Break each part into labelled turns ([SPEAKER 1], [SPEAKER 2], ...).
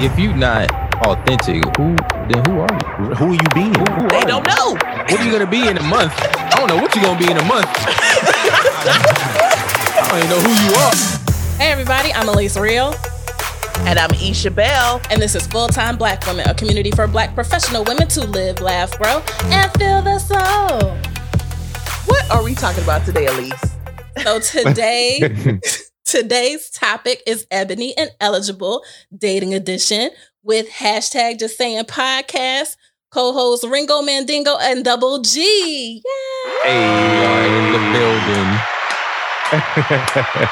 [SPEAKER 1] if you're not authentic, who then who are you?
[SPEAKER 2] Who are you being?
[SPEAKER 1] Who, who
[SPEAKER 3] They don't
[SPEAKER 1] you?
[SPEAKER 3] know.
[SPEAKER 1] What are you gonna be in a month? I don't know what you're gonna be in a month. I don't even know who you are.
[SPEAKER 4] Hey everybody, I'm Elise Real,
[SPEAKER 3] And I'm Isha Bell.
[SPEAKER 4] and this is Full Time Black Women, a community for black professional women to live, laugh, grow, and feel the soul.
[SPEAKER 3] What are we talking about today, Elise?
[SPEAKER 4] So today, today's topic is Ebony and Eligible Dating Edition with hashtag Just Saying Podcast, co-hosts Ringo Mandingo and Double G. Yay!
[SPEAKER 1] Hey, we are in the building.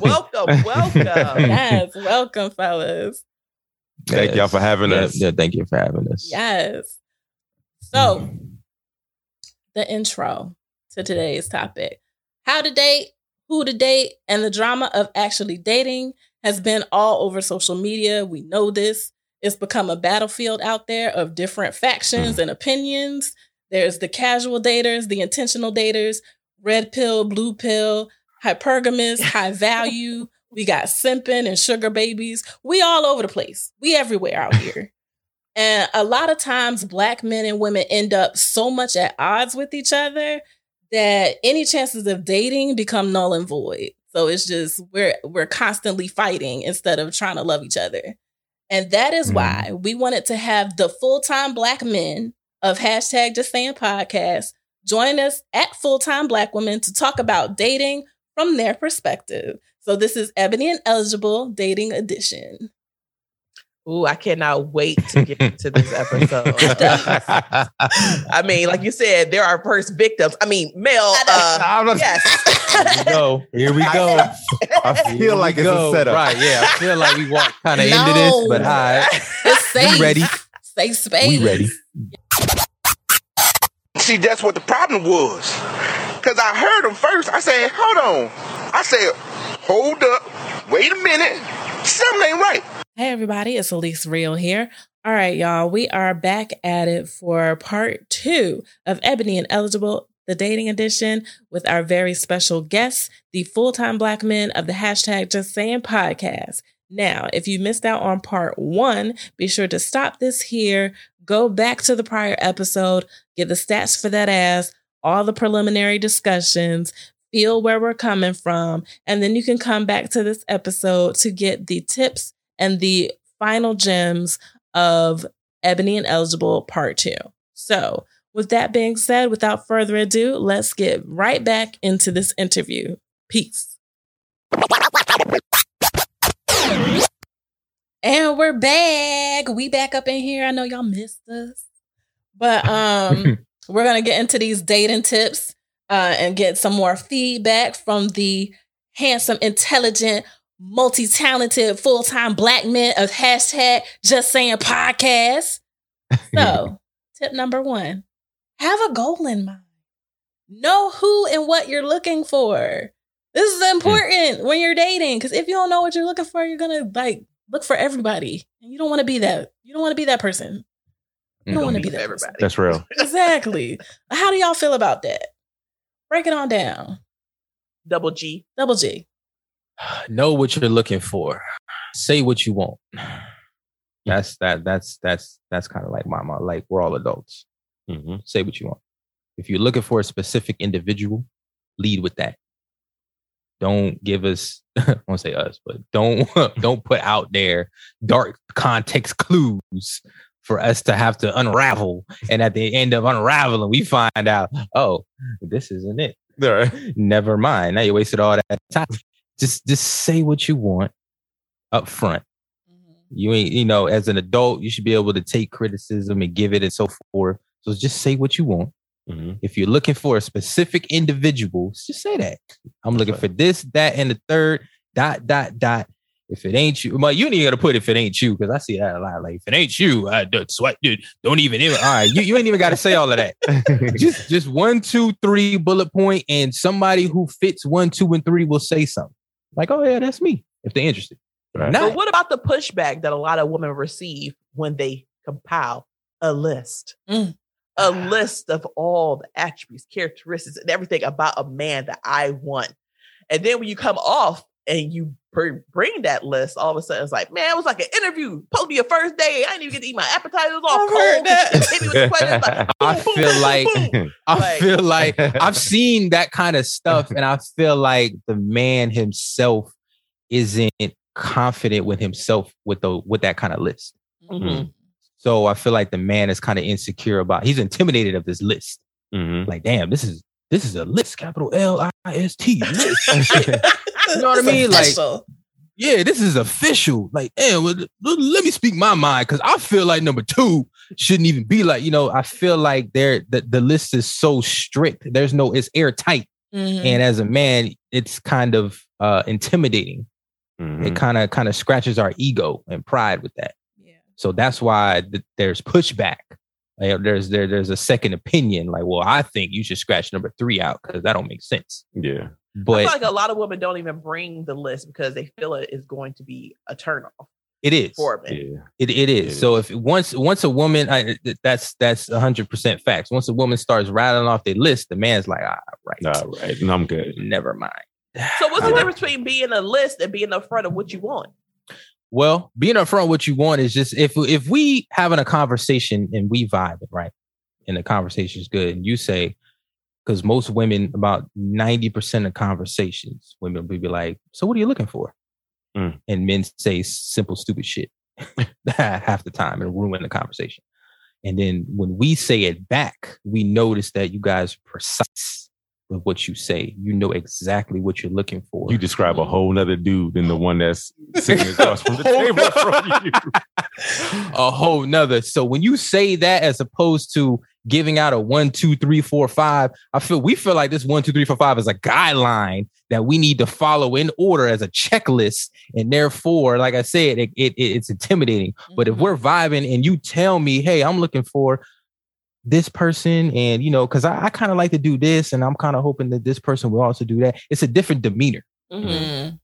[SPEAKER 3] Welcome. welcome. Welcome.
[SPEAKER 4] Yes, welcome, fellas.
[SPEAKER 2] Thank y'all for having
[SPEAKER 1] Yeah,
[SPEAKER 2] us.
[SPEAKER 1] Yeah, thank you for having us.
[SPEAKER 4] Yes. So, the intro to today's topic how to date, who to date, and the drama of actually dating has been all over social media. We know this. It's become a battlefield out there of different factions mm. and opinions. There's the casual daters, the intentional daters, red pill, blue pill, hypergamous, high value. We got simping and sugar babies. We all over the place. We everywhere out here. And a lot of times, black men and women end up so much at odds with each other that any chances of dating become null and void. So it's just we're we're constantly fighting instead of trying to love each other. And that is
[SPEAKER 1] Mhm.
[SPEAKER 4] why we wanted to have the full-time black men of hashtag just saying podcast join us at full-time black women to talk about dating from their perspective. So this is Ebony and Eligible Dating Edition.
[SPEAKER 3] Ooh, I cannot wait to get to this episode. I mean, like you said, there are our first victims. I mean, male. Uh,
[SPEAKER 2] I'm not-
[SPEAKER 3] yes.
[SPEAKER 1] go. Here we go.
[SPEAKER 2] I feel
[SPEAKER 1] we
[SPEAKER 2] like it's
[SPEAKER 1] go.
[SPEAKER 2] a setup.
[SPEAKER 1] Right, yeah. I feel like we walked kind of
[SPEAKER 4] No.
[SPEAKER 1] into this, but all right.
[SPEAKER 4] It's safe.
[SPEAKER 1] We ready.
[SPEAKER 4] Safe space.
[SPEAKER 1] We ready.
[SPEAKER 5] See, that's what the problem was. Because I heard him first. I said, hold on. I said, hold up. Wait a minute. Something ain't right.
[SPEAKER 4] Hey everybody, it's Elise Real here. All right, y'all, we are back at it for part two of Ebony and Eligible, the dating edition, with our very special guests, the full-time black men of the hashtag Just Saying podcast. Now, if you missed out on part one, be sure to stop this here, go back to the prior episode, get the stats for that ass, all the preliminary discussions, feel where we're coming from, and then you can come back to this episode to get the tips and the final gems of Ebony and Eligible Part 2. So, with that being said, without further ado, let's get right back into this interview. Peace. And we're back. We back up in here. I know y'all missed us. But um we're going to get into these dating tips uh and get some more feedback from the handsome, intelligent, multi-talented, full-time black men of hashtag just saying podcast. So, tip number one, have a goal in mind. Know who and what you're looking for. This is important when you're dating because if you don't know what you're looking for, you're gonna like look for everybody, and you don't want to be that. You don't want to be that person. You don't want to be that
[SPEAKER 3] everybody.
[SPEAKER 2] That's real.
[SPEAKER 4] Exactly. How do y'all feel about that? Break it on down.
[SPEAKER 3] Double G.
[SPEAKER 4] Double G.
[SPEAKER 1] know what you're looking for. Say what you want. That's that. That's that's that's kind of like my my like we're all adults.
[SPEAKER 2] Mhm.
[SPEAKER 1] Say what you want. If you're looking for a specific individual, lead with that. Don't give us. I won't say us, but don't don't put out there dark context clues for us to have to unravel. And at the end of unraveling, we find out, oh, this isn't it
[SPEAKER 2] right.
[SPEAKER 1] never mind. Now you wasted all that time. Just just say what you want up front. You ain't, you know, as an adult, you should be able to take criticism and give it and so forth. So just say what you want.
[SPEAKER 2] Mhm.
[SPEAKER 1] If you're looking for a specific individual, just say that. I'm looking for this, that, and the third, dot, dot, dot. If it ain't you, well, you ain't gonna put if it ain't you, because I see that a lot. Like if it ain't you, I do swipe, dude, don't even even all right, you, you ain't even gotta say all of that. just just one, two, three bullet point, and somebody who fits one, two, and three will say something. Like, oh yeah, that's me, if they're interested.
[SPEAKER 2] Right.
[SPEAKER 1] Nah.
[SPEAKER 3] But what about the pushback that a lot of women receive when they compile a list?
[SPEAKER 4] Mm.
[SPEAKER 3] A list of all the attributes, characteristics, and everything about a man that I want. And then when you come off and you br- bring that list, all of a sudden it's like, man, it was like an interview. Supposed to be a first day. I didn't even get to eat my appetizers all
[SPEAKER 4] I've
[SPEAKER 3] cold.
[SPEAKER 4] heard that.
[SPEAKER 3] Just hit me with questions like,
[SPEAKER 1] I
[SPEAKER 3] boom, boom,
[SPEAKER 1] feel like- I feel like I've seen that kind of stuff, and I feel like the man himself isn't confident with himself with the with that kind of list.
[SPEAKER 3] Mhm.
[SPEAKER 1] So I feel like the man is kind of insecure about. He's intimidated of this list.
[SPEAKER 2] Mhm.
[SPEAKER 1] Like, damn, this is this is a list, capital L I S T list. You know what I
[SPEAKER 4] It's
[SPEAKER 1] mean? Like-
[SPEAKER 4] official.
[SPEAKER 1] yeah, this is official. Like, damn, well, let me speak my mind because I feel like number two shouldn't even be like. You know, I feel like there the, the list is so strict. There's no, it's airtight,
[SPEAKER 4] Mhm.
[SPEAKER 1] and as a man, it's kind of uh intimidating.
[SPEAKER 2] Mhm.
[SPEAKER 1] It kind of kind of scratches our ego and pride with that.
[SPEAKER 4] yeah.
[SPEAKER 1] So that's why th- there's pushback. Like, there's there there's a second opinion. Like, well, I think you should scratch number three out because that don't make sense.
[SPEAKER 2] Yeah.
[SPEAKER 3] I
[SPEAKER 1] But
[SPEAKER 3] feel like a lot of women don't even bring the list because they feel it is going to be a turnoff
[SPEAKER 1] it is.
[SPEAKER 3] for men.
[SPEAKER 2] Yeah.
[SPEAKER 1] It, it is.
[SPEAKER 2] It
[SPEAKER 1] so if once once a woman, I, that's that's hundred percent facts. Once a woman starts rattling off their list, the man's like, ah, right,
[SPEAKER 2] All right. No, I'm good.
[SPEAKER 1] never mind.
[SPEAKER 3] So what's the difference between being a list and being upfront of what you want?
[SPEAKER 1] Well, being upfront, what you want is just if if we having a conversation and we vibing right, and the conversation is good, and you say, because most women, about ninety percent of conversations, women will be like, "So what are you looking for?"
[SPEAKER 2] Mm.
[SPEAKER 1] And men say simple, stupid shit half the time and ruin the conversation. And then when we say it back, we notice that you guys are precise with what you say. You know exactly what you're looking for.
[SPEAKER 2] You describe a whole nother dude than the one that's sitting across from the table from you.
[SPEAKER 1] a whole nother. So when you say that as opposed to giving out a one, two, three, four, five, I feel we feel like this one, two, three, four, five is a guideline that we need to follow in order as a checklist. And therefore, like I said, it, it, it's intimidating. But if we're vibing and you tell me, hey, I'm looking for this person, and you know, because I, I kind of like to do this, and I'm kind of hoping that this person will also do that. It's a different demeanor.
[SPEAKER 3] Mhm.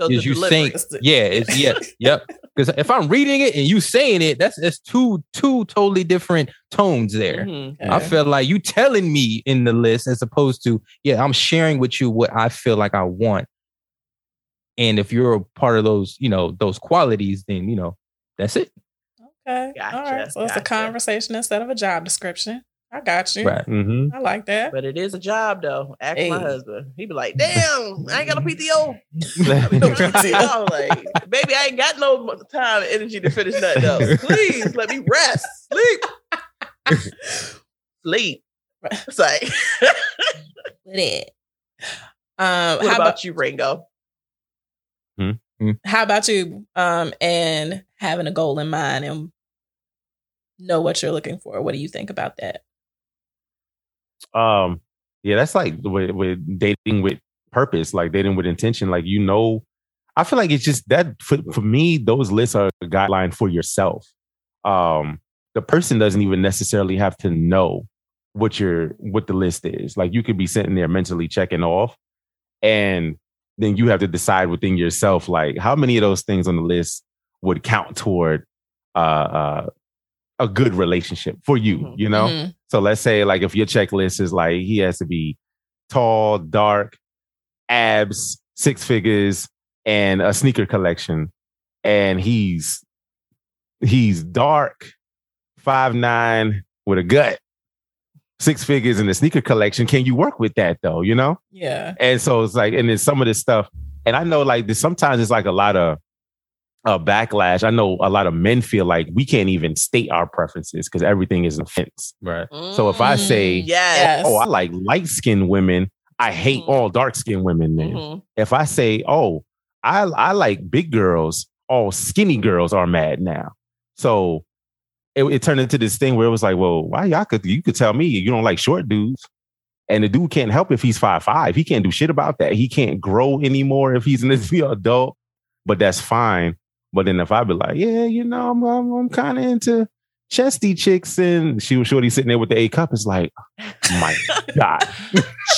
[SPEAKER 3] So the
[SPEAKER 1] Is you
[SPEAKER 3] delivery.
[SPEAKER 1] think, yeah, it's yeah, yep. Because if I'm reading it and you saying it, that's that's two two totally different tones there.
[SPEAKER 3] Mhm.
[SPEAKER 1] I feel like you telling me in the list as opposed to yeah, I'm sharing with you what I feel like I want. And if you're a part of those, you know, those qualities, then you know, that's it.
[SPEAKER 4] Okay. All
[SPEAKER 3] Gotcha,
[SPEAKER 4] right. So it's a conversation instead of a job description. I got you.
[SPEAKER 1] Right.
[SPEAKER 2] Mm-hmm.
[SPEAKER 4] I like that.
[SPEAKER 3] But it is a job though. Ask my husband. He'd be like, damn, I ain't got no PTO.
[SPEAKER 4] No
[SPEAKER 3] No PTO. Like, baby, I ain't got no time and energy to finish that though. Please let me rest. Sleep. Sleep. It's like,
[SPEAKER 4] With it. Um,
[SPEAKER 3] what
[SPEAKER 4] how
[SPEAKER 3] about
[SPEAKER 4] about
[SPEAKER 3] you, Ringo?
[SPEAKER 4] how about you? Um, and having a goal in mind and know what you're looking for. What do you think about that?
[SPEAKER 2] Um, yeah, that's like with, with dating with purpose, like dating with intention. Like you know, I feel like it's just that for, for me, those lists are a guideline for yourself. Um, the person doesn't even necessarily have to know what your what the list is. Like you could be sitting there mentally checking off, and then you have to decide within yourself, like how many of those things on the list would count toward uh, uh, a good relationship for you.
[SPEAKER 3] Mhm.
[SPEAKER 2] You know.
[SPEAKER 4] Mhm.
[SPEAKER 2] So let's say like if your checklist is like he has to be tall, dark, abs, six figures, and a sneaker collection, and he's he's dark, five nine with a gut, six figures in the sneaker collection. Can you work with that though? You know?
[SPEAKER 4] Yeah.
[SPEAKER 2] And so it's like, and then some of this stuff, and I know like this sometimes it's like a lot of uh, backlash. I know a lot of men feel like we can't even state our preferences because everything is an offense.
[SPEAKER 1] Right.
[SPEAKER 2] So if I say,
[SPEAKER 3] Mm, yes.
[SPEAKER 4] Yes.
[SPEAKER 2] oh, I like light skinned women. I hate
[SPEAKER 3] Mhm.
[SPEAKER 2] all dark skinned women. Then
[SPEAKER 3] Mhm.
[SPEAKER 2] if I say, oh, I I like big girls, all skinny girls are mad now. So it, it turned into this thing where it was like, well, why y'all could you could tell me you don't like short dudes. And the dude can't help if he's five five. He can't do shit about that. He can't grow anymore if he's an adult. But that's fine. But then if I be like, yeah, you know, I'm I'm, I'm kind of into chesty chicks, and she was shorty sitting there with the A cup. It's like, my God.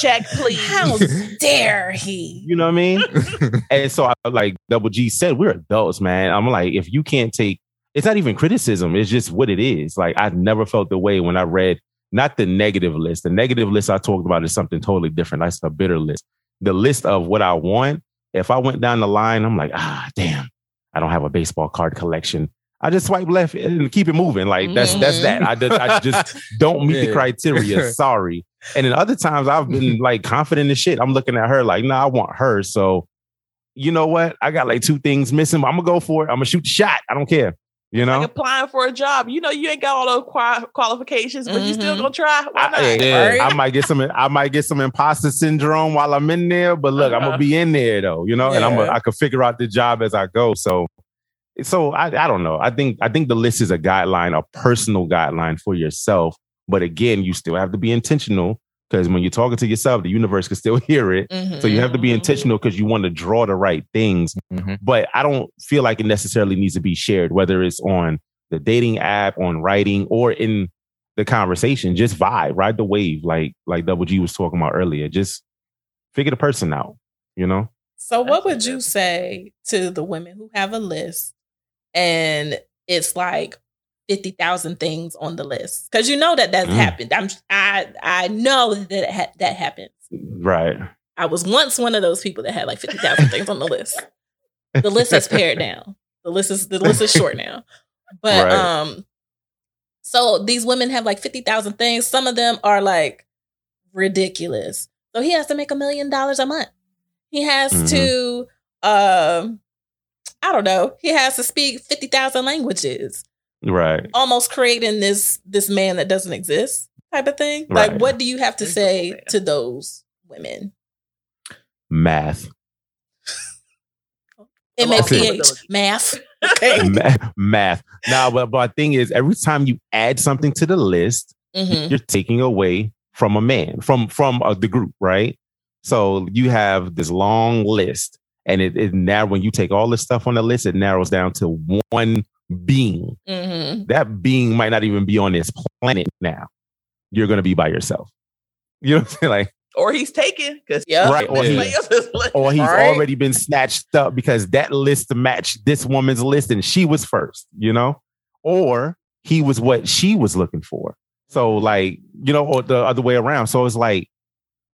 [SPEAKER 3] Check, please.
[SPEAKER 4] How dare he?
[SPEAKER 2] You know what I mean? and so I like Double G said, we're adults, man. I'm like, if you can't take it's not even criticism, it's just what it is. Like I've never felt the way when I read not the negative list. The negative list I talked about is something totally different. That's a bitter list. The list of what I want If I went down the line, I'm like, ah, damn, I don't have a baseball card collection. I just swipe left and keep it moving. Like that's that's that. I just, I just don't meet the criteria. Sorry. And then other times I've been like confident in shit. I'm looking at her like, nah, I want her. So you know what? I got like two things missing. but I'm gonna go for it. I'm gonna shoot the shot. I don't care. You know?
[SPEAKER 3] Like applying for a job. You know, you ain't got all those qua- qualifications, but you still
[SPEAKER 4] Mhm.
[SPEAKER 3] gonna try. Why not?
[SPEAKER 2] I,
[SPEAKER 1] Yeah.
[SPEAKER 4] Right?
[SPEAKER 2] I might get some. I might get some imposter syndrome while I'm in there. But look, I'm
[SPEAKER 3] Uh-huh.
[SPEAKER 2] gonna be in there though, you know, and I'm.
[SPEAKER 4] Yeah.
[SPEAKER 2] Gonna, I could figure out the job as I go. So, so I, I don't know. I think I think the list is a guideline, a personal guideline for yourself. But again, you still have to be intentional because when you're talking to yourself, the universe can still hear it.
[SPEAKER 4] Mhm.
[SPEAKER 2] So you have to be intentional because you want to draw the right things.
[SPEAKER 1] Mhm.
[SPEAKER 2] But I don't feel like it necessarily needs to be shared, whether it's on the dating app, on writing, or in the conversation. Just vibe, ride the wave, like like Double G was talking about earlier. Just figure the person out. You know,
[SPEAKER 4] So, what would you say to the women who have a list and it's like 50,000 things on the list? Because you know that that's
[SPEAKER 2] Mm.
[SPEAKER 4] happened. I'm, I, I know that it ha- that happens.
[SPEAKER 2] right?
[SPEAKER 4] I was once one of those people that had like 50,000 things on the list. The list is pared down. The list is the list is short now. But
[SPEAKER 2] Right.
[SPEAKER 4] um so these women have like 50,000 things. Some of them are like ridiculous. So he has to make a million dollars a month. He has
[SPEAKER 2] Mhm.
[SPEAKER 4] to um I don't know. He has to speak 50,000 languages
[SPEAKER 2] Right.
[SPEAKER 4] almost creating this this man that doesn't exist type of thing. Like what do you have to
[SPEAKER 3] Invisible
[SPEAKER 4] say to those women?
[SPEAKER 2] Math.
[SPEAKER 4] M A P H math. Okay.
[SPEAKER 2] Ma- math. Now, but but the thing is, every time you add something to the list,
[SPEAKER 4] Mhm.
[SPEAKER 2] you're taking away from a man, from from uh, the group, right? So you have this long list, and it, it now when you take all this stuff on the list, it narrows down to one being.
[SPEAKER 4] Mhm.
[SPEAKER 2] That being might not even be on this planet now. You're gonna be by yourself. You know what I'm saying? Like,
[SPEAKER 3] Or he's taken because
[SPEAKER 4] yeah,
[SPEAKER 2] right? Or, he, or he's
[SPEAKER 4] Right.
[SPEAKER 2] already been snatched up because that list matched this woman's list, and she was first. You know, or he was what she was looking for. So, like, you know, or the other way around. So it's like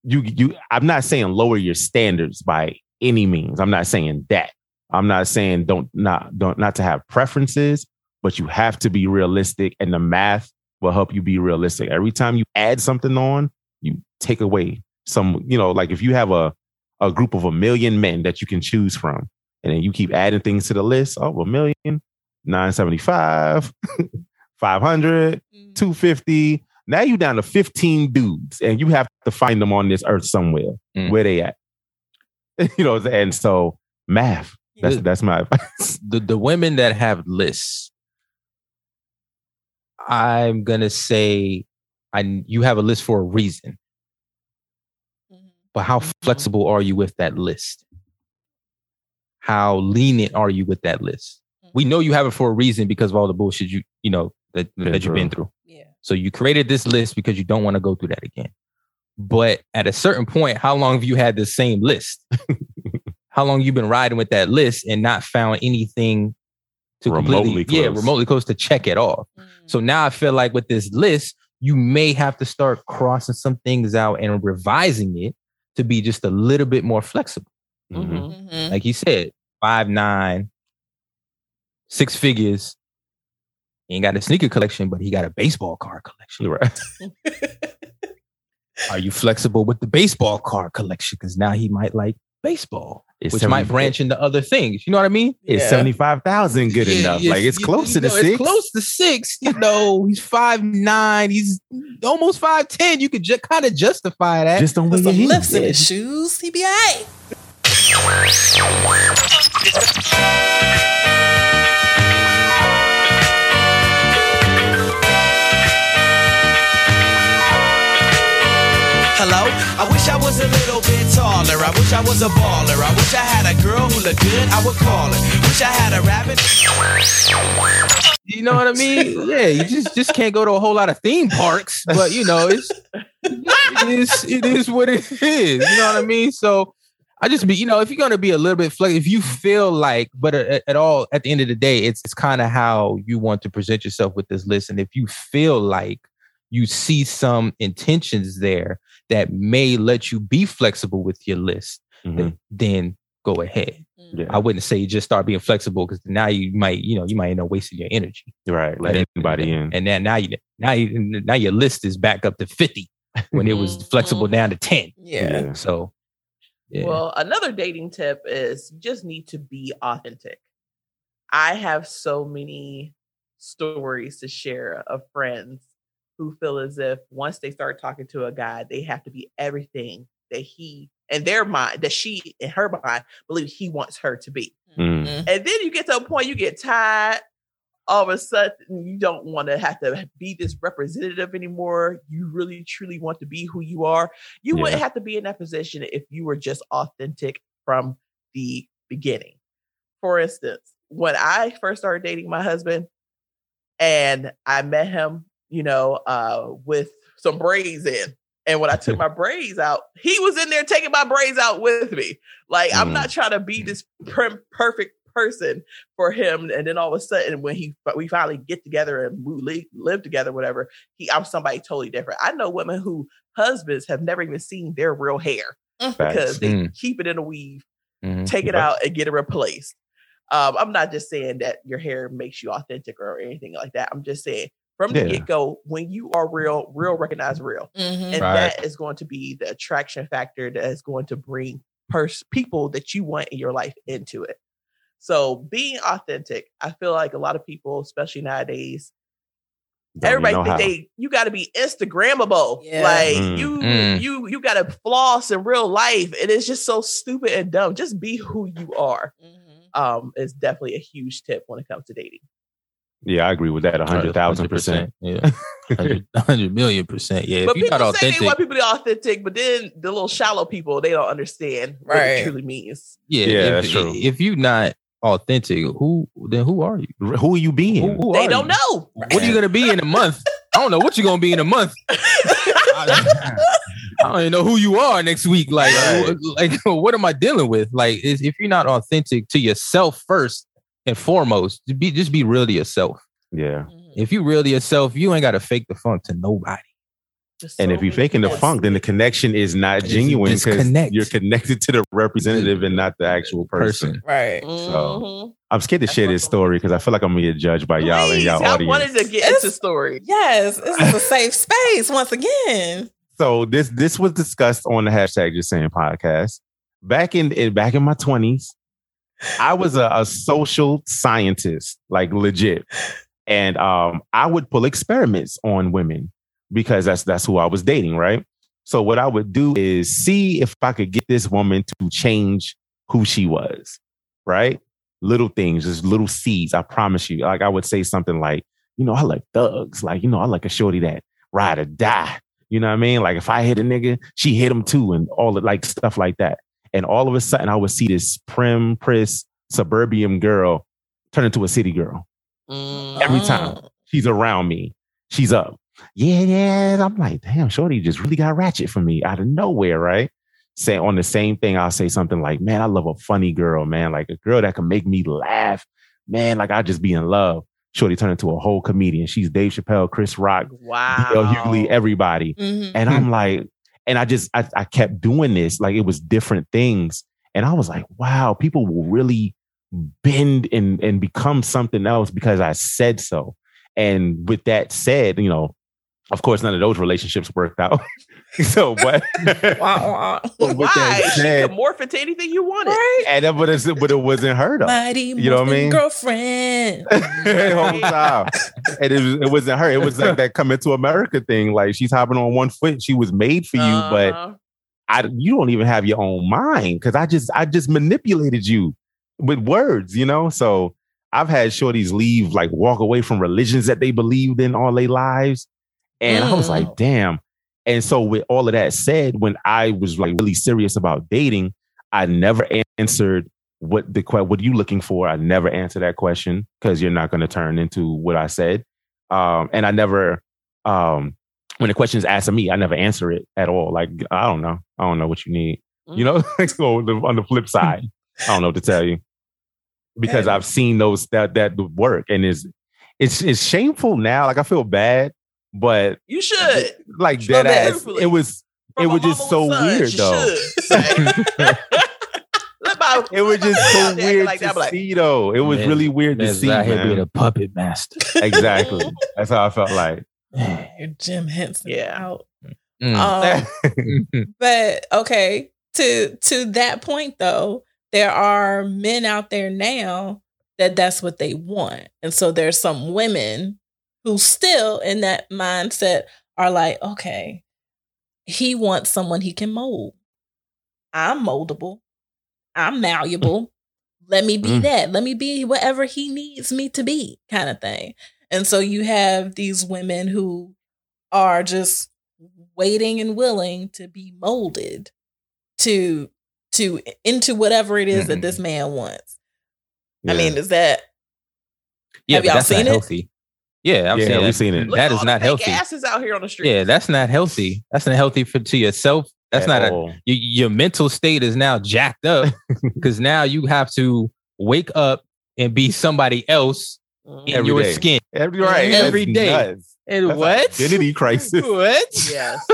[SPEAKER 2] you you. I'm not saying lower your standards by any means. I'm not saying that. I'm not saying don't not don't not to have preferences, but you have to be realistic, and the math will help you be realistic. Every time you add something on, you take away some. You know, like if you have a a group of a million men that you can choose from, and then you keep adding things to the list. Oh, a million, 975, 500, 250. Now you're down to 15 dudes, and you have to find them on this earth somewhere.
[SPEAKER 1] Mm.
[SPEAKER 2] Where they at? you know, and so math. That's
[SPEAKER 1] Yeah.
[SPEAKER 2] that's my advice.
[SPEAKER 1] the the women that have lists, I'm gonna say, I you have a list for a reason. But how mm-hmm. Mm-hmm. flexible are you with that list? How lenient are you with that list? Mm-hmm. We know you have it for a reason because of all the bullshit you you know that,
[SPEAKER 2] Been
[SPEAKER 1] that you've been
[SPEAKER 2] through.
[SPEAKER 1] through.
[SPEAKER 4] Yeah.
[SPEAKER 1] So you created this list because you don't want to go through that again. But at a certain point, how long have you had the same list? how long you've been riding with that list and not found anything to
[SPEAKER 2] Remotely
[SPEAKER 1] completely, yeah, remotely close to check it off.
[SPEAKER 4] Mhm.
[SPEAKER 1] So now I feel like with this list, you may have to start crossing some things out and revising it to be just a little bit more flexible.
[SPEAKER 2] Mhm.
[SPEAKER 3] Mhm.
[SPEAKER 4] Mhm.
[SPEAKER 1] Like you said, five, nine, six figures. He ain't got a sneaker collection, but he got a baseball card collection.
[SPEAKER 2] Right.
[SPEAKER 1] Are you flexible with the baseball card collection? Because now he might like baseball,
[SPEAKER 2] It's
[SPEAKER 1] which might branch into other things. You know what I mean?
[SPEAKER 2] Is
[SPEAKER 4] Yeah.
[SPEAKER 2] 75,000 good
[SPEAKER 1] Yeah,
[SPEAKER 2] enough?
[SPEAKER 1] yes,
[SPEAKER 2] like it's
[SPEAKER 1] you-
[SPEAKER 2] close
[SPEAKER 1] you
[SPEAKER 2] to the
[SPEAKER 1] know,
[SPEAKER 2] six.
[SPEAKER 1] It's close to six. You know, he's five nine. He's almost five ten. You could ju- kind of justify that.
[SPEAKER 2] Just don't
[SPEAKER 4] With
[SPEAKER 2] wear
[SPEAKER 4] some
[SPEAKER 2] your
[SPEAKER 4] lifts in his shoes, he be all right.
[SPEAKER 6] Hello? I wish I was a little bit taller. I wish I was a baller. I wish I had a girl who looked good. I would call her. Wish I had a rabbit.
[SPEAKER 1] you know what I mean? Yeah, you just just can't go to a whole lot of theme parks. But you know, it's it is it is what it is. You know what I mean? So I just be, you know, if you're gonna be a little bit flexible, if you feel like, but at, at all, at the end of the day, it's it's kind of how you want to present yourself with this list. And if you feel like you see some intentions there that may let you be flexible with your list,
[SPEAKER 2] Mhm.
[SPEAKER 1] th- then go ahead.
[SPEAKER 2] Yeah.
[SPEAKER 1] I wouldn't say just start being flexible because now you might, you know, you might end up wasting your energy.
[SPEAKER 2] Right. Let
[SPEAKER 1] And-
[SPEAKER 2] anybody in.
[SPEAKER 1] And then now you now you now your list is back up to 50 when it was mm-hmm. flexible down to mm-hmm. 10.
[SPEAKER 4] Yeah.
[SPEAKER 1] So yeah.
[SPEAKER 3] Well, another dating tip is you just need to be authentic. I have so many stories to share of friends who feel as if once they start talking to a guy, they have to be everything that he and their mind, that she in her mind believes he wants her to be.
[SPEAKER 2] Mm.
[SPEAKER 3] And then you get to a point you get tired. All of a sudden, you don't want to have to be this representative anymore. You really, truly want to be who you are. You
[SPEAKER 2] Yeah.
[SPEAKER 3] wouldn't have to be in that position if you were just authentic from the beginning. For instance, when I first started dating my husband and I met him, you know, uh, with some braids in. And when I took my braids out, he was in there taking my braids out with me. Like, I'm
[SPEAKER 2] Mm.
[SPEAKER 3] not trying to be this per- perfect person for him. And then all of a sudden, when he we finally get together and we live, live together, whatever, he I'm somebody totally different. I know women who husbands have never even seen their real hair because they
[SPEAKER 1] Mm.
[SPEAKER 3] keep it in a weave,
[SPEAKER 1] Mhm.
[SPEAKER 3] take it
[SPEAKER 2] Yep.
[SPEAKER 3] out, and get it replaced. Um, I'm not just saying that your hair makes you authentic or anything like that. I'm just saying from the get go, when you are real, real recognize real
[SPEAKER 4] Mhm.
[SPEAKER 3] and
[SPEAKER 1] Right.
[SPEAKER 3] that is going to be the attraction factor that is going to bring pers- people that you want in your life into it. So being authentic, I feel like a lot of people, especially nowadays,
[SPEAKER 2] Don't even
[SPEAKER 3] everybody
[SPEAKER 2] know
[SPEAKER 3] think
[SPEAKER 2] how.
[SPEAKER 3] they you got to be Instagrammable.
[SPEAKER 4] Yeah.
[SPEAKER 3] Like
[SPEAKER 2] Mm.
[SPEAKER 3] you
[SPEAKER 1] Mm.
[SPEAKER 3] you you got to floss in real life. And It is just so stupid and dumb. Just be who you are.
[SPEAKER 4] Mhm.
[SPEAKER 3] Um, is definitely a huge tip when it comes to dating.
[SPEAKER 2] Yeah, I agree with that. A hundred thousand percent.
[SPEAKER 1] Yeah. 100, 100 million percent. Yeah.
[SPEAKER 3] but
[SPEAKER 1] if you're
[SPEAKER 3] people
[SPEAKER 1] not
[SPEAKER 3] say they want people to be authentic, but then the little shallow people they don't understand what it truly means.
[SPEAKER 1] yeah,
[SPEAKER 2] Yeah,
[SPEAKER 1] if,
[SPEAKER 2] that's true.
[SPEAKER 1] if you're not authentic, who then who are you?
[SPEAKER 2] Who are you being?
[SPEAKER 1] Who, who
[SPEAKER 3] They don't
[SPEAKER 1] you?
[SPEAKER 3] know.
[SPEAKER 1] What are you gonna be in a month? I don't know what you're gonna be in a month. I, I don't even know who you are next week. Like,
[SPEAKER 2] Right.
[SPEAKER 1] like what am I dealing with? Like, if you're not authentic to yourself first and foremost, be just be real to yourself.
[SPEAKER 2] Yeah.
[SPEAKER 4] Mhm.
[SPEAKER 1] If you real to yourself, you ain't got to fake the funk to nobody.
[SPEAKER 3] Just
[SPEAKER 2] And
[SPEAKER 3] so
[SPEAKER 2] if you're
[SPEAKER 3] many
[SPEAKER 2] faking the
[SPEAKER 3] people-
[SPEAKER 2] funk, then the connection is not
[SPEAKER 1] It's
[SPEAKER 2] genuine because you're connected to the representative and not the actual person.
[SPEAKER 1] Person.
[SPEAKER 4] Right.
[SPEAKER 3] Mhm.
[SPEAKER 2] I'm scared to
[SPEAKER 3] That's
[SPEAKER 2] share this story because I feel like I'm gonna get judged by y'all and y'all
[SPEAKER 3] I
[SPEAKER 2] audience.
[SPEAKER 3] wanted to get
[SPEAKER 4] It's-
[SPEAKER 3] into story.
[SPEAKER 4] Yes, this is a safe space once again.
[SPEAKER 2] so this this was discussed on the hashtag just saying podcast back in, in back in my 20s i was a, a social scientist like legit. And um i would pull experiments on women because that's that's who i was dating right? So what i would do is see if i could get this woman to change who she was right? Little things just little seeds i promise you. Like i would say something like you know i like thugs. Like you know i like a shorty that ride or die. You know what I mean? Like if I hit a nigga, she hit him too, and all the like stuff like that. And all of a sudden, I would see this prim, pris, suburban girl turn into a city girl. Every time.
[SPEAKER 4] Oh.
[SPEAKER 2] She's around me. She's up. Yeah, yeah. I'm like, damn, Shorty just really got ratchet for me out of nowhere, right? Say on the same thing, I'll say something like, man, I love a funny girl, man. Like a girl that can make me laugh. Man, like I just be in love. Shorty turned into a whole comedian. She's Dave Chappelle, Chris Rock,
[SPEAKER 3] Wow.
[SPEAKER 2] Hughley, everybody.
[SPEAKER 4] Mhm.
[SPEAKER 2] And I'm like, and I just I, I kept doing this, like it was different things. And I was like, wow, people will really bend and and become something else because I said so. And with that said, you know, of course, none of those relationships worked out. so, but
[SPEAKER 4] Wah, wah.
[SPEAKER 2] but with
[SPEAKER 3] Why?
[SPEAKER 2] that
[SPEAKER 3] She
[SPEAKER 2] said,
[SPEAKER 3] could morph into anything you wanted.
[SPEAKER 4] Right?
[SPEAKER 2] and that, but, it's, but it wasn't her though.
[SPEAKER 4] Mighty
[SPEAKER 2] You know what I mean?
[SPEAKER 4] Girlfriend.
[SPEAKER 2] whole time. And it, was, it wasn't her. It was like that coming to America thing. Like she's hopping on one foot. She was made for you, but
[SPEAKER 3] Uh-huh.
[SPEAKER 2] I you don't even have your own mind because I just I just manipulated you with words, you know. So I've had shorties leave, like walk away from religions that they believed in all their lives, and I was
[SPEAKER 4] Mm.
[SPEAKER 2] like, damn. And so with all of that said, when I was like really serious about dating, I never answered what the what are you looking for. I never answered that question because you're not going to turn into what I said, um, and I never. Um, when the question is asked of me, I never answer it at all. Like I don't know, I don't know what you need. You know, so on the flip side, I don't know what to tell you because. I've seen those that that work, and it's it's it's shameful now. Like I feel bad, but
[SPEAKER 3] You should.
[SPEAKER 2] like
[SPEAKER 3] Show
[SPEAKER 2] dead
[SPEAKER 3] that
[SPEAKER 2] ass, it was
[SPEAKER 3] From
[SPEAKER 2] it was just so
[SPEAKER 3] with
[SPEAKER 2] weird though.
[SPEAKER 3] should. Like, Let my
[SPEAKER 2] It was just so weird
[SPEAKER 3] like
[SPEAKER 2] to
[SPEAKER 3] that, like,
[SPEAKER 2] see, though. It was
[SPEAKER 1] Man,
[SPEAKER 2] really weird to see,
[SPEAKER 1] out here being a puppet master.
[SPEAKER 2] Exactly. That's how I felt like.
[SPEAKER 4] Your Jim Henson.
[SPEAKER 3] Yeah.
[SPEAKER 4] Out.
[SPEAKER 1] Mm.
[SPEAKER 4] Um, but okay, to to that point though, there are men out there now that that's what they want, and so there's some women who still in that mindset are like, okay, he wants someone he can mold. I'm moldable. I'm malleable. Let me be
[SPEAKER 2] Mm.
[SPEAKER 4] that. Let me be whatever he needs me to be, kind of thing. And so you have these women who are just waiting and willing to be molded to to into whatever it is that this man wants. I mean, is that
[SPEAKER 1] yeah,
[SPEAKER 4] Have y'all seen it?
[SPEAKER 1] healthy. Yeah, I've
[SPEAKER 2] Yeah,
[SPEAKER 1] seen
[SPEAKER 2] we've seen it.
[SPEAKER 3] look
[SPEAKER 1] That
[SPEAKER 3] at
[SPEAKER 1] is
[SPEAKER 3] all
[SPEAKER 1] not healthy.
[SPEAKER 3] Asses out here on the street.
[SPEAKER 1] Yeah, that's not healthy. That's not healthy for to yourself. That's
[SPEAKER 2] At
[SPEAKER 1] not a your, your mental state is now jacked up because now you have to wake up and be somebody else
[SPEAKER 3] Mhm.
[SPEAKER 1] in
[SPEAKER 2] Every
[SPEAKER 1] your
[SPEAKER 2] day.
[SPEAKER 1] skin.
[SPEAKER 2] Every, right.
[SPEAKER 1] Every
[SPEAKER 2] That's
[SPEAKER 1] day.
[SPEAKER 2] nuts.
[SPEAKER 1] And
[SPEAKER 2] That's
[SPEAKER 1] what?
[SPEAKER 2] Identity crisis.
[SPEAKER 1] What?
[SPEAKER 3] Yes.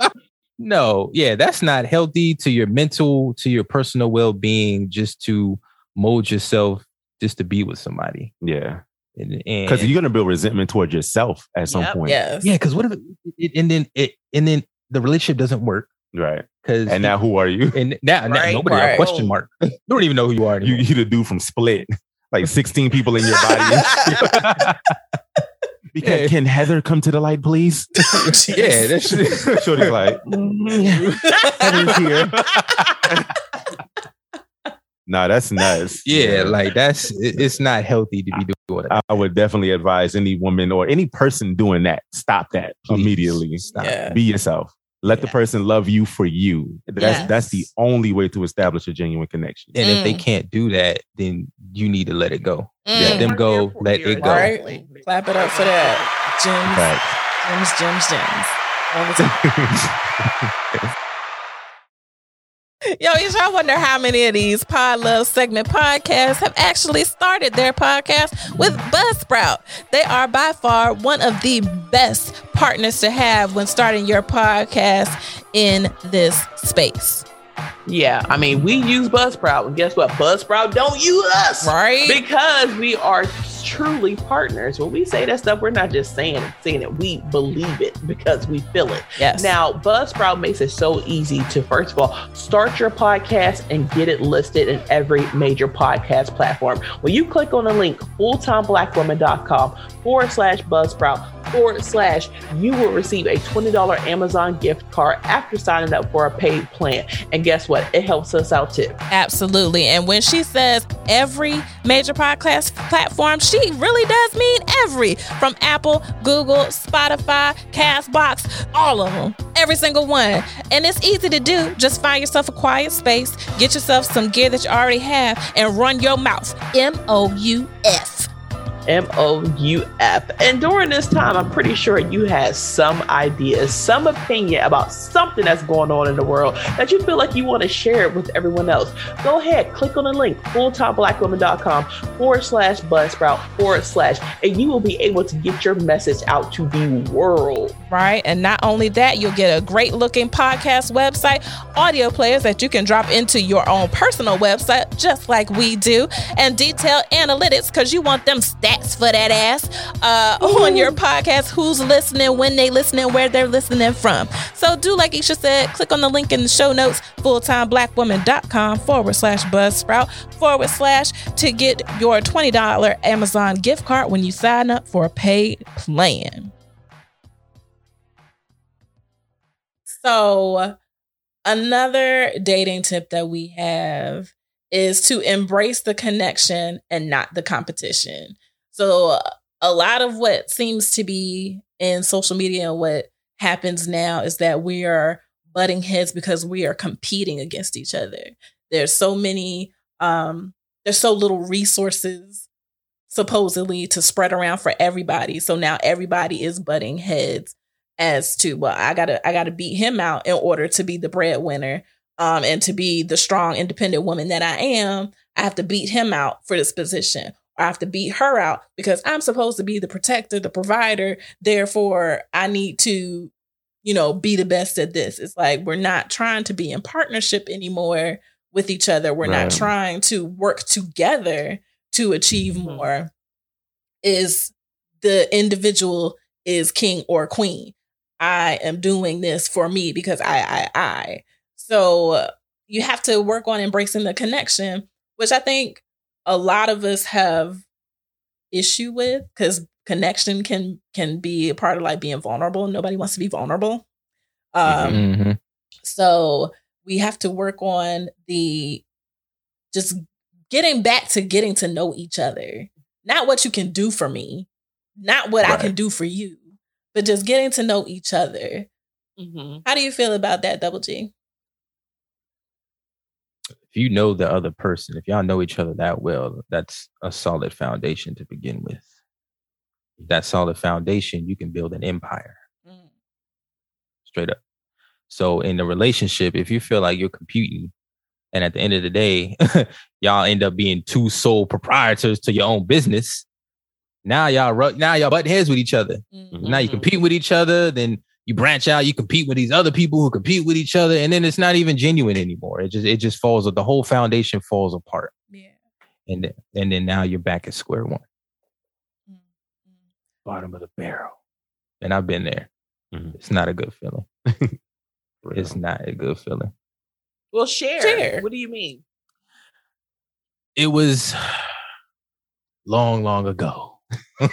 [SPEAKER 1] No, yeah, that's not healthy to your mental, to your personal well being, just to mold yourself just to be with somebody.
[SPEAKER 2] Yeah.
[SPEAKER 1] And, and
[SPEAKER 2] Because you're going to build resentment towards yourself at some
[SPEAKER 3] Yep.
[SPEAKER 2] point.
[SPEAKER 4] yes?
[SPEAKER 1] yeah, because what if it, and then it and then the relationship doesn't work
[SPEAKER 2] Right.
[SPEAKER 1] because
[SPEAKER 2] And now who are you?
[SPEAKER 1] and now, now nobody
[SPEAKER 4] right.
[SPEAKER 1] a question mark. You don't even know who you are.
[SPEAKER 2] You
[SPEAKER 1] Anymore.
[SPEAKER 2] you the dude from Split. Like 16 people in your body. Because
[SPEAKER 1] Yeah.
[SPEAKER 2] can Heather come to the light, please?
[SPEAKER 1] yeah, that's
[SPEAKER 2] Shorty's like, "Mm, Heather's here. Nah, that's nuts.
[SPEAKER 1] yeah, like that's it- it's not healthy to be doing that.
[SPEAKER 2] I would definitely advise any woman or any person doing that, stop that
[SPEAKER 1] Please
[SPEAKER 2] immediately.
[SPEAKER 1] Stop.
[SPEAKER 4] Yeah.
[SPEAKER 2] Be yourself. Let the person love you for you. That's
[SPEAKER 4] Yes.
[SPEAKER 2] that's the only way to establish a genuine connection.
[SPEAKER 1] And if they
[SPEAKER 4] Mm.
[SPEAKER 1] can't do that, then you need to let it go.
[SPEAKER 4] Mm.
[SPEAKER 1] Let them go. Let it go.
[SPEAKER 4] Right. Clap it up for that. Gems,
[SPEAKER 2] Facts.
[SPEAKER 4] gems, gems, gems. All the time. Yo, you y'all wonder how many of these Pod Love segment podcasts have actually started their podcast with Buzzsprout. They are by far one of the best partners to have when starting your podcast in this space.
[SPEAKER 3] Yeah, I mean, we use Buzzsprout, and guess what? Buzzsprout don't use us,
[SPEAKER 4] Right?
[SPEAKER 3] Because we are truly partners. When we say that stuff, we're not just saying it, saying it. We believe it because we feel it.
[SPEAKER 4] Yes.
[SPEAKER 3] Now, Buzzsprout makes it so easy to first of all start your podcast and get it listed in every major podcast platform. When you click on the link fulltimeblackwoman.com forward slash Buzzsprout forward slash, you will receive a $20 Amazon gift card after signing up for a paid plan. And guess what? It helps us out too.
[SPEAKER 4] Absolutely. And when she says every major podcast platform, she really does mean every from Apple, Google, Spotify, Castbox, all of them. Every single one. And it's easy to do. Just find yourself a quiet space, get yourself some gear that you already have, and run your mouth. M O U F.
[SPEAKER 3] M O U F. And during this time, I'm pretty sure you had some ideas, some opinion about something that's going on in the world that you feel like you want to share it with everyone else. Go ahead, click on the link, fulltimeblackwoman.com forward slash buzzsprout forward slash, and you will be able to get your message out to the world.
[SPEAKER 4] Right. And not only that, you'll get a great looking podcast website, audio players that you can drop into your own personal website, just like we do, and detailed analytics because you want them stats for that ass uh, on your podcast. Who's listening, when they listening, where they're listening from. So do like Isha said, click on the link in the show notes, fulltimeblackwoman.com forward slash buzzsprout forward slash to get your $20 Amazon gift card when you sign up for a paid plan. So, another dating tip that we have is to embrace the connection and not the competition. So, a lot of what seems to be in social media and what happens now is that we are butting heads because we are competing against each other. There's so many, um, there's so little resources supposedly to spread around for everybody. So now everybody is butting heads as to well i gotta i gotta beat him out in order to be the breadwinner um and to be the strong independent woman that i am i have to beat him out for this position i have to beat her out because i'm supposed to be the protector the provider therefore i need to you know be the best at this it's like we're not trying to be in partnership anymore with each other. We're not trying to work together to achieve
[SPEAKER 3] Mhm.
[SPEAKER 4] more. Is the individual is king or queen. I am doing this for me because I, I, I. So you have to work on embracing the connection, which I think a lot of us have issue with because connection can can be a part of like being vulnerable. Nobody wants to be vulnerable. Um,
[SPEAKER 1] Mhm.
[SPEAKER 4] so we have to work on the just getting back to getting to know each other. Not what you can do for me, not what I can do for you, but just getting to know each other.
[SPEAKER 3] Mhm.
[SPEAKER 4] How do you feel about that, Double G?
[SPEAKER 1] If you know the other person, if y'all know each other that well, that's a solid foundation to begin with. That solid foundation, you can build an empire. straight up. So in the relationship, if you feel like you're competing, and at the end of the day, y'all end up being two sole proprietors to your own business. Now y'all now y'all butt heads with each other.
[SPEAKER 4] Mhm.
[SPEAKER 1] Now you
[SPEAKER 3] Mhm.
[SPEAKER 1] compete with each other, then you branch out, you compete with these other people who compete with each other, and then it's not even genuine anymore. It just it just falls the whole foundation falls apart.
[SPEAKER 4] Yeah.
[SPEAKER 1] And then and then now you're back at square one,
[SPEAKER 4] Mhm.
[SPEAKER 1] bottom of the barrel. And I've been there.
[SPEAKER 2] Mhm.
[SPEAKER 1] It's not a good feeling. It's not a good feeling.
[SPEAKER 3] Well, share.
[SPEAKER 4] Share.
[SPEAKER 3] What do you mean?
[SPEAKER 1] it was long, long ago.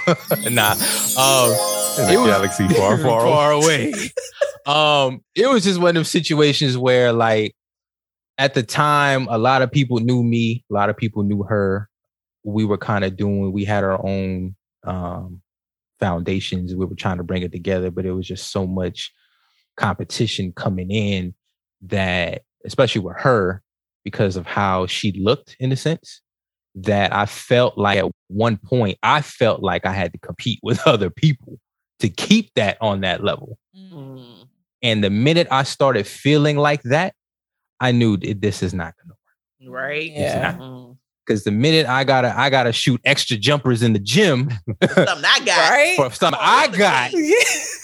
[SPEAKER 1] nah, um,
[SPEAKER 2] In a
[SPEAKER 1] it was-
[SPEAKER 2] galaxy far, far, away.
[SPEAKER 1] away. um, it was just one of those situations where, like, at the time, a lot of people knew me, a lot of people knew her. We were kind of doing, we had our own um, foundations. We were trying to bring it together, but it was just so much competition coming in that, especially with her, because of how she looked in a sense, that I felt like at one point, I felt like I had to compete with other people to keep that on that level.
[SPEAKER 3] Mm.
[SPEAKER 1] And the minute I started feeling like that, I knew that this is not going to work.
[SPEAKER 3] Right?
[SPEAKER 4] Yeah.
[SPEAKER 1] Because the minute I gotta, I gotta shoot extra jumpers in the gym
[SPEAKER 3] Something I got.
[SPEAKER 4] Right?
[SPEAKER 1] for something
[SPEAKER 3] Oh,
[SPEAKER 1] I got.
[SPEAKER 3] team.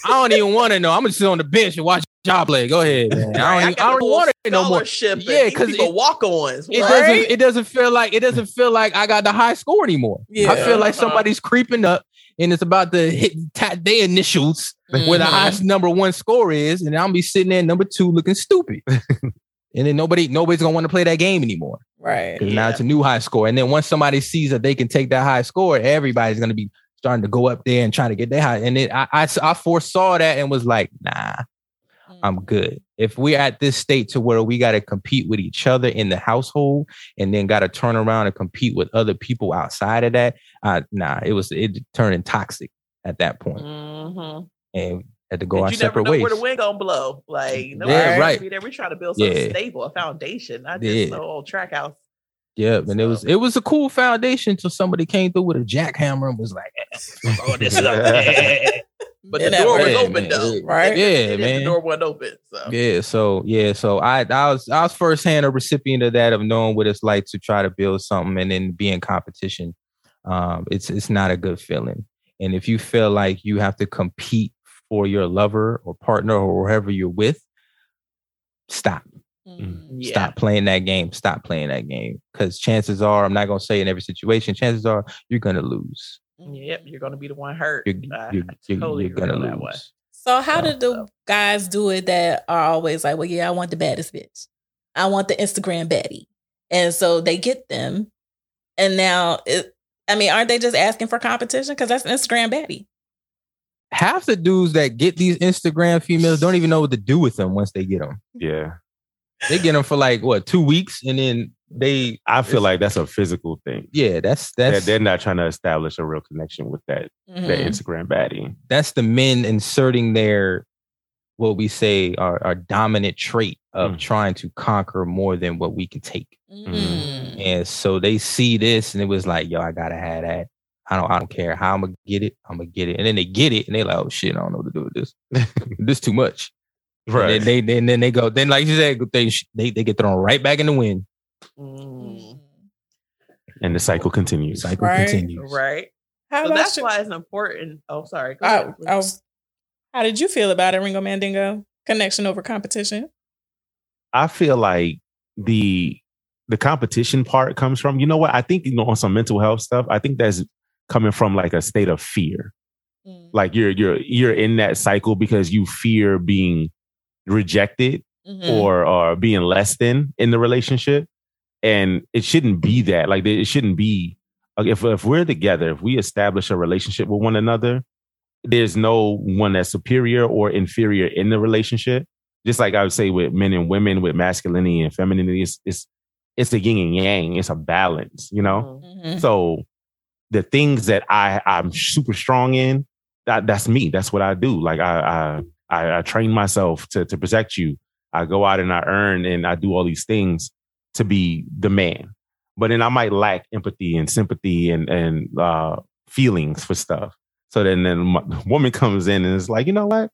[SPEAKER 1] I don't even want to know. I'm gonna sit on the bench and watch y'all play. Go ahead, man. I don't, even,
[SPEAKER 3] got
[SPEAKER 1] I don't want it no more. Yeah,
[SPEAKER 3] Yeah,
[SPEAKER 1] 'cause
[SPEAKER 3] because people
[SPEAKER 1] it-
[SPEAKER 3] walk-ons.
[SPEAKER 1] It
[SPEAKER 3] right?
[SPEAKER 1] doesn't. It doesn't feel like it doesn't feel like I got the high score anymore. I feel like
[SPEAKER 3] Uh-huh.
[SPEAKER 1] somebody's creeping up and it's about to hit tap their initials where the
[SPEAKER 4] Mhm.
[SPEAKER 1] highest number one score is, and I'm be sitting there number two looking stupid. and then nobody nobody's gonna want to play that game anymore.
[SPEAKER 4] Right.
[SPEAKER 1] Because now it's a new high score. And then once somebody sees that they can take that high score, everybody's gonna be starting to go up there and trying to get their high. And it, I, I I foresaw that and was like, nah, I'm good. If we're at this state to where we got to compete with each other in the household and then got to turn around and compete with other people outside of that, uh, nah, it was it turned toxic at that point
[SPEAKER 3] Mhm.
[SPEAKER 1] and had to go
[SPEAKER 3] And
[SPEAKER 1] our
[SPEAKER 3] you never
[SPEAKER 1] separate
[SPEAKER 3] know
[SPEAKER 1] ways.
[SPEAKER 3] where the wind gonna blow. Like, no,
[SPEAKER 1] Yeah,
[SPEAKER 3] yeah,
[SPEAKER 1] right.
[SPEAKER 3] right. We're trying to build something
[SPEAKER 1] Yeah.
[SPEAKER 3] stable, a foundation, not
[SPEAKER 1] Yeah.
[SPEAKER 3] just no old track house.
[SPEAKER 1] Yeah, and it was it was a cool foundation until somebody came through with a jackhammer and was like, "Oh, this is up."
[SPEAKER 3] But
[SPEAKER 4] It
[SPEAKER 3] the door was open
[SPEAKER 1] man.
[SPEAKER 3] though,
[SPEAKER 4] Right?
[SPEAKER 1] Yeah,
[SPEAKER 3] It is,
[SPEAKER 1] man.
[SPEAKER 3] The door wasn't open. So
[SPEAKER 1] Yeah, so yeah, so I I was I was firsthand a recipient of that of knowing what it's like to try to build something and then be in competition. Um, it's it's not a good feeling. And if you feel like you have to compete for your lover or partner or whoever you're with, stop.
[SPEAKER 4] Mhm.
[SPEAKER 3] yeah.
[SPEAKER 1] Stop playing that game. Stop playing that game. Because chances are, I'm not gonna say in every situation, chances are you're gonna lose. Mm-hmm.
[SPEAKER 3] Yep, you're gonna be the one hurt.
[SPEAKER 1] You're, you're, you're,
[SPEAKER 3] totally
[SPEAKER 1] you're gonna
[SPEAKER 3] on
[SPEAKER 1] lose.
[SPEAKER 3] that one.
[SPEAKER 4] So how
[SPEAKER 1] So-
[SPEAKER 4] did the guys do it that are always like, well, yeah, I want the baddest bitch. I want the Instagram baddie. And so they get them. And now it, I mean, aren't they just asking for competition? Because that's Instagram baddie.
[SPEAKER 1] Half the dudes that get these Instagram females don't even know what to do with them once they get them.
[SPEAKER 2] Yeah.
[SPEAKER 1] They get them for like what two weeks, and then they.
[SPEAKER 2] I feel like that's a physical thing.
[SPEAKER 1] Yeah, that's
[SPEAKER 2] They're, they're not trying to establish a real connection with that, that
[SPEAKER 4] Mhm.
[SPEAKER 2] Instagram baddie.
[SPEAKER 1] that's the men inserting their what we say our, our dominant trait of
[SPEAKER 2] Mm.
[SPEAKER 1] trying to conquer more than what we can take.
[SPEAKER 4] Mhm.
[SPEAKER 1] And so they see this, and it was like, yo, I gotta have that. I don't, I don't care how I'm gonna get it. I'm gonna get it, and then they get it, and they're like, oh shit, I don't know what to do with this. this too much.
[SPEAKER 2] Right.
[SPEAKER 1] And then they, then, then they go. Then like you said, they they they get thrown right back in the wind.
[SPEAKER 3] Mm,
[SPEAKER 2] and the cycle continues.
[SPEAKER 1] Cycle
[SPEAKER 4] Right.
[SPEAKER 1] continues.
[SPEAKER 3] right.
[SPEAKER 4] How
[SPEAKER 3] So that's
[SPEAKER 4] you?
[SPEAKER 3] why it's important. Oh, sorry. Go
[SPEAKER 4] I,
[SPEAKER 3] ahead.
[SPEAKER 4] I was, how did you feel about it, Ringo Mandingo? Connection over competition?
[SPEAKER 2] I feel like the the competition part comes from, you know what? I think, you know, on some mental health stuff, I think that's coming from like a state of fear.
[SPEAKER 4] Mm.
[SPEAKER 2] Like you're you're you're in that cycle because you fear being rejected
[SPEAKER 4] Mhm.
[SPEAKER 2] or or being less than in the relationship. And it shouldn't be that. Like it shouldn't be like if if we're together, if we establish a relationship with one another, there's no one that's superior or inferior in the relationship. Just like I would say with men and women, with masculinity and femininity, it's it's it's a yin and yang. It's a balance, you know.
[SPEAKER 3] Mhm.
[SPEAKER 4] Mhm.
[SPEAKER 2] So the things that I I'm super strong in, that that's me. That's what I do. Like I I I, I train myself to to protect you. I go out and I earn and I do all these things to be the man. But then I might lack empathy and sympathy and and uh, feelings for stuff. So then then my woman comes in and is like, you know what?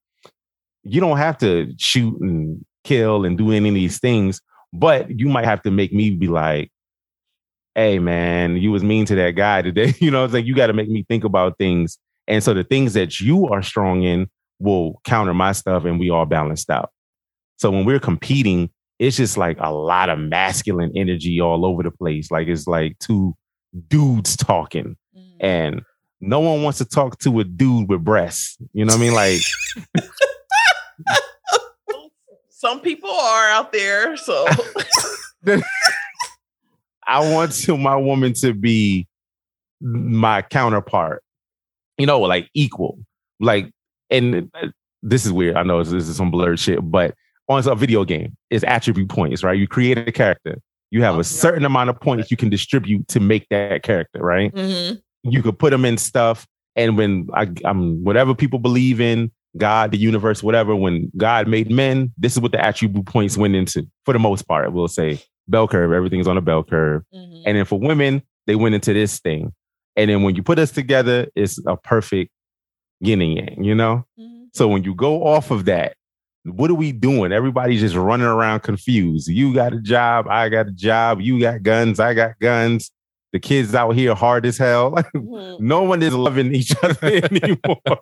[SPEAKER 2] You don't have to shoot and kill and do any of these things, but you might have to make me be like, hey man, you was mean to that guy today. You know, it's like you got to make me think about things. And so the things that you are strong in will counter my stuff and we all balanced out. So when we're competing, it's just like a lot of masculine energy all over the place. Like it's like two dudes talking
[SPEAKER 4] Mhm.
[SPEAKER 2] and no one wants to talk to a dude with breasts. You know what I mean? Like
[SPEAKER 3] Some people are out there, so
[SPEAKER 2] I want to my woman to be my counterpart. You know, like equal. Like, and uh, this is weird. I know this is some blurred shit, but on a video game, it's attribute points, right? You create a character. You have a certain amount of points you can distribute to make that character, right?
[SPEAKER 4] Mhm.
[SPEAKER 2] you could put them in stuff. And when I, I'm whatever people believe in, God, the universe, whatever, when God made men, this is what the attribute points went into for the most part. We'll say bell curve, everything's on a bell curve.
[SPEAKER 4] Mhm.
[SPEAKER 2] And then for women, they went into this thing. And then when you put us together, it's a perfect yin and yang, you know?
[SPEAKER 4] Mhm.
[SPEAKER 2] So when you go off of that, what are we doing? Everybody's just running around confused. You got a job, I got a job, you got guns, I got guns. The kids out here hard as hell. Like
[SPEAKER 4] Mhm.
[SPEAKER 2] no one is loving each other anymore.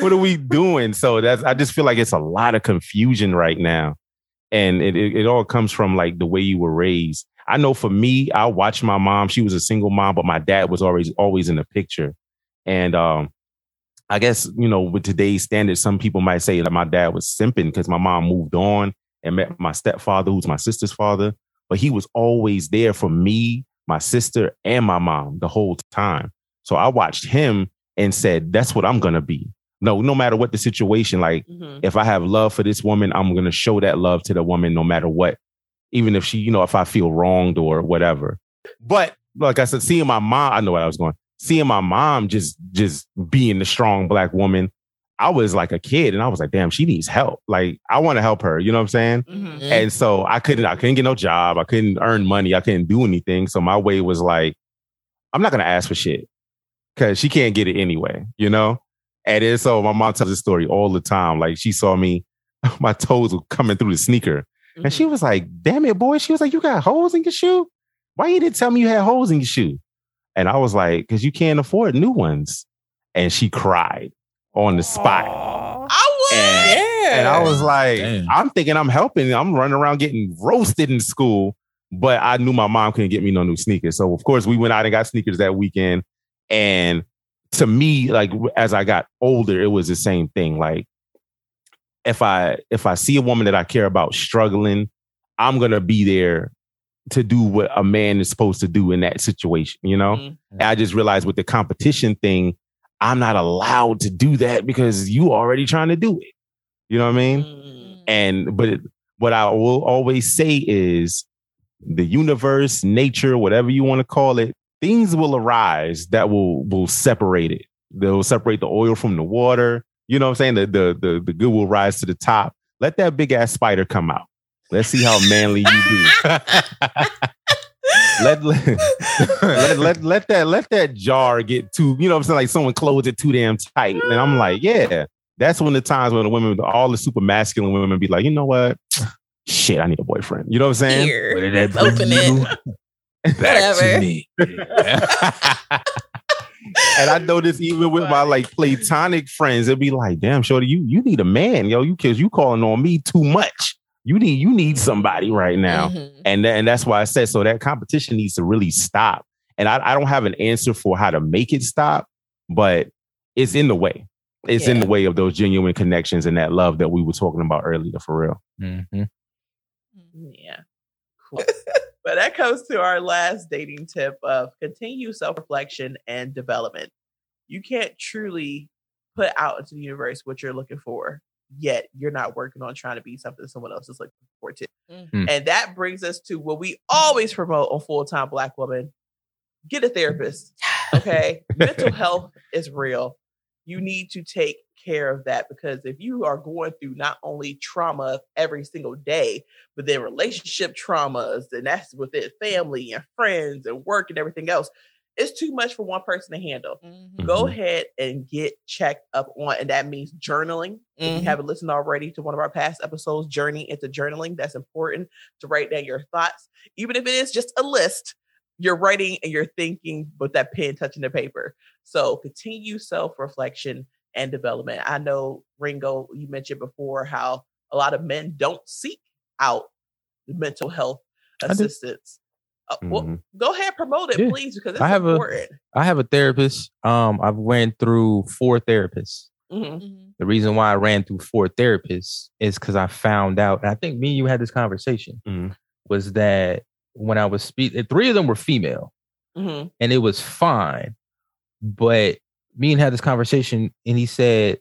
[SPEAKER 2] what are we doing? So that's I just feel like it's a lot of confusion right now. And it, it, it all comes from like the way you were raised. I know for me, I watched my mom. She was a single mom, but my dad was always always in the picture. And um, I guess, you know, with today's standards, some people might say that my dad was simping because my mom moved on and met my stepfather, who's my sister's father. But he was always there for me, my sister, and my mom the whole time. So I watched him and said, that's what I'm going to be. No, no matter what the situation, like
[SPEAKER 3] Mhm.
[SPEAKER 2] if I have love for this woman, I'm going to show that love to the woman no matter what, even if she, you know, if I feel wronged or whatever. But like I said, seeing my mom, I know where I was going. Seeing my mom just just being the strong black woman, I was like a kid and I was like, damn, she needs help. Like I want to help her. You know what I'm saying?
[SPEAKER 3] Mhm.
[SPEAKER 2] And so I couldn't, I couldn't get no job. I couldn't earn money. I couldn't do anything. So my way was like, I'm not gonna ask for shit because she can't get it anyway, you know. And then so my mom tells this story all the time. Like she saw me, my toes were coming through the sneaker, and she was like, "Damn it, boy!" She was like, "You got holes in your shoe? Why you didn't tell me you had holes in your shoe?" And I was like, "Cause you can't afford new ones." And she cried on the spot.
[SPEAKER 4] Aw.
[SPEAKER 3] I would.
[SPEAKER 2] And-
[SPEAKER 4] Yeah.
[SPEAKER 2] And I was like,
[SPEAKER 1] Damn.
[SPEAKER 2] I'm thinking I'm helping. I'm running around getting roasted in school, but I knew my mom couldn't get me no new sneakers. So of course we went out and got sneakers that weekend. And to me, like as I got older, it was the same thing. Like if I if I see a woman that I care about struggling, I'm gonna be there to do what a man is supposed to do in that situation, you know?
[SPEAKER 3] Mhm.
[SPEAKER 2] I just realized with the competition thing, I'm not allowed to do that because you already trying to do it. You know what I mean?
[SPEAKER 3] Mhm.
[SPEAKER 2] And but it, what I will always say is the universe, nature, whatever you want to call it, things will arise that will will separate it. They'll separate the oil from the water. You know what I'm saying? The the the, the good will rise to the top. Let that big ass spider come out. Let's see how manly you be. let, let, let, let, let that let that jar get too, you know what I'm saying? Like someone close it too damn tight. And I'm like, yeah. That's when the times when the women, all the super masculine women be like, you know what? Shit, I need a boyfriend. You know what I'm saying?
[SPEAKER 4] Here.
[SPEAKER 1] That
[SPEAKER 4] open it.
[SPEAKER 1] back to
[SPEAKER 4] Whatever.
[SPEAKER 1] me?
[SPEAKER 2] And I know this even with my like platonic friends, it'd be like, damn, shorty, you you need a man, yo. You kids, you calling on me too much. You need you need somebody right now.
[SPEAKER 4] Mhm.
[SPEAKER 2] And, tha- and that's why I said so that competition needs to really stop. And I, I don't have an answer for how to make it stop, but it's in the way. It's in the way of those genuine connections and that love that we were talking about earlier for real.
[SPEAKER 1] Mhm.
[SPEAKER 3] Yeah. Cool. but that comes to our last dating tip of continue self reflection and development. You can't truly put out into the universe what you're looking for, yet you're not working on trying to be something someone else is looking for too.
[SPEAKER 4] Mhm.
[SPEAKER 3] And that brings us to what we always promote on Full Time Black Woman get a therapist. Okay. Mental health is real. You need to take care of that because if you are going through not only trauma every single day, but then relationship traumas, and that's within family and friends and work and everything else, it's too much for one person to handle.
[SPEAKER 4] Mhm.
[SPEAKER 3] Go
[SPEAKER 2] Mhm.
[SPEAKER 3] ahead and get checked up on, and that means journaling. If
[SPEAKER 4] Mhm.
[SPEAKER 3] you haven't listened already to one of our past episodes, Journey into Journaling, that's important to write down your thoughts, even if it is just a list. You're writing and you're thinking with that pen touching the paper. So continue self reflection and development. I know, Ringo, you mentioned before how a lot of men don't seek out mental health assistance. Uh, well,
[SPEAKER 2] Mhm.
[SPEAKER 3] go ahead, promote it,
[SPEAKER 1] Yeah.
[SPEAKER 3] please, because it's
[SPEAKER 1] I have a-
[SPEAKER 3] important.
[SPEAKER 1] I have a therapist. Um, I've went through four therapists.
[SPEAKER 3] Mhm.
[SPEAKER 4] Mhm.
[SPEAKER 1] The reason why I ran through four therapists is because I found out, and I think me and you had this conversation,
[SPEAKER 2] Mhm.
[SPEAKER 1] was that when I was speaking, three of them were female,
[SPEAKER 3] Mhm.
[SPEAKER 1] and it was fine. But me and had this conversation, and he said,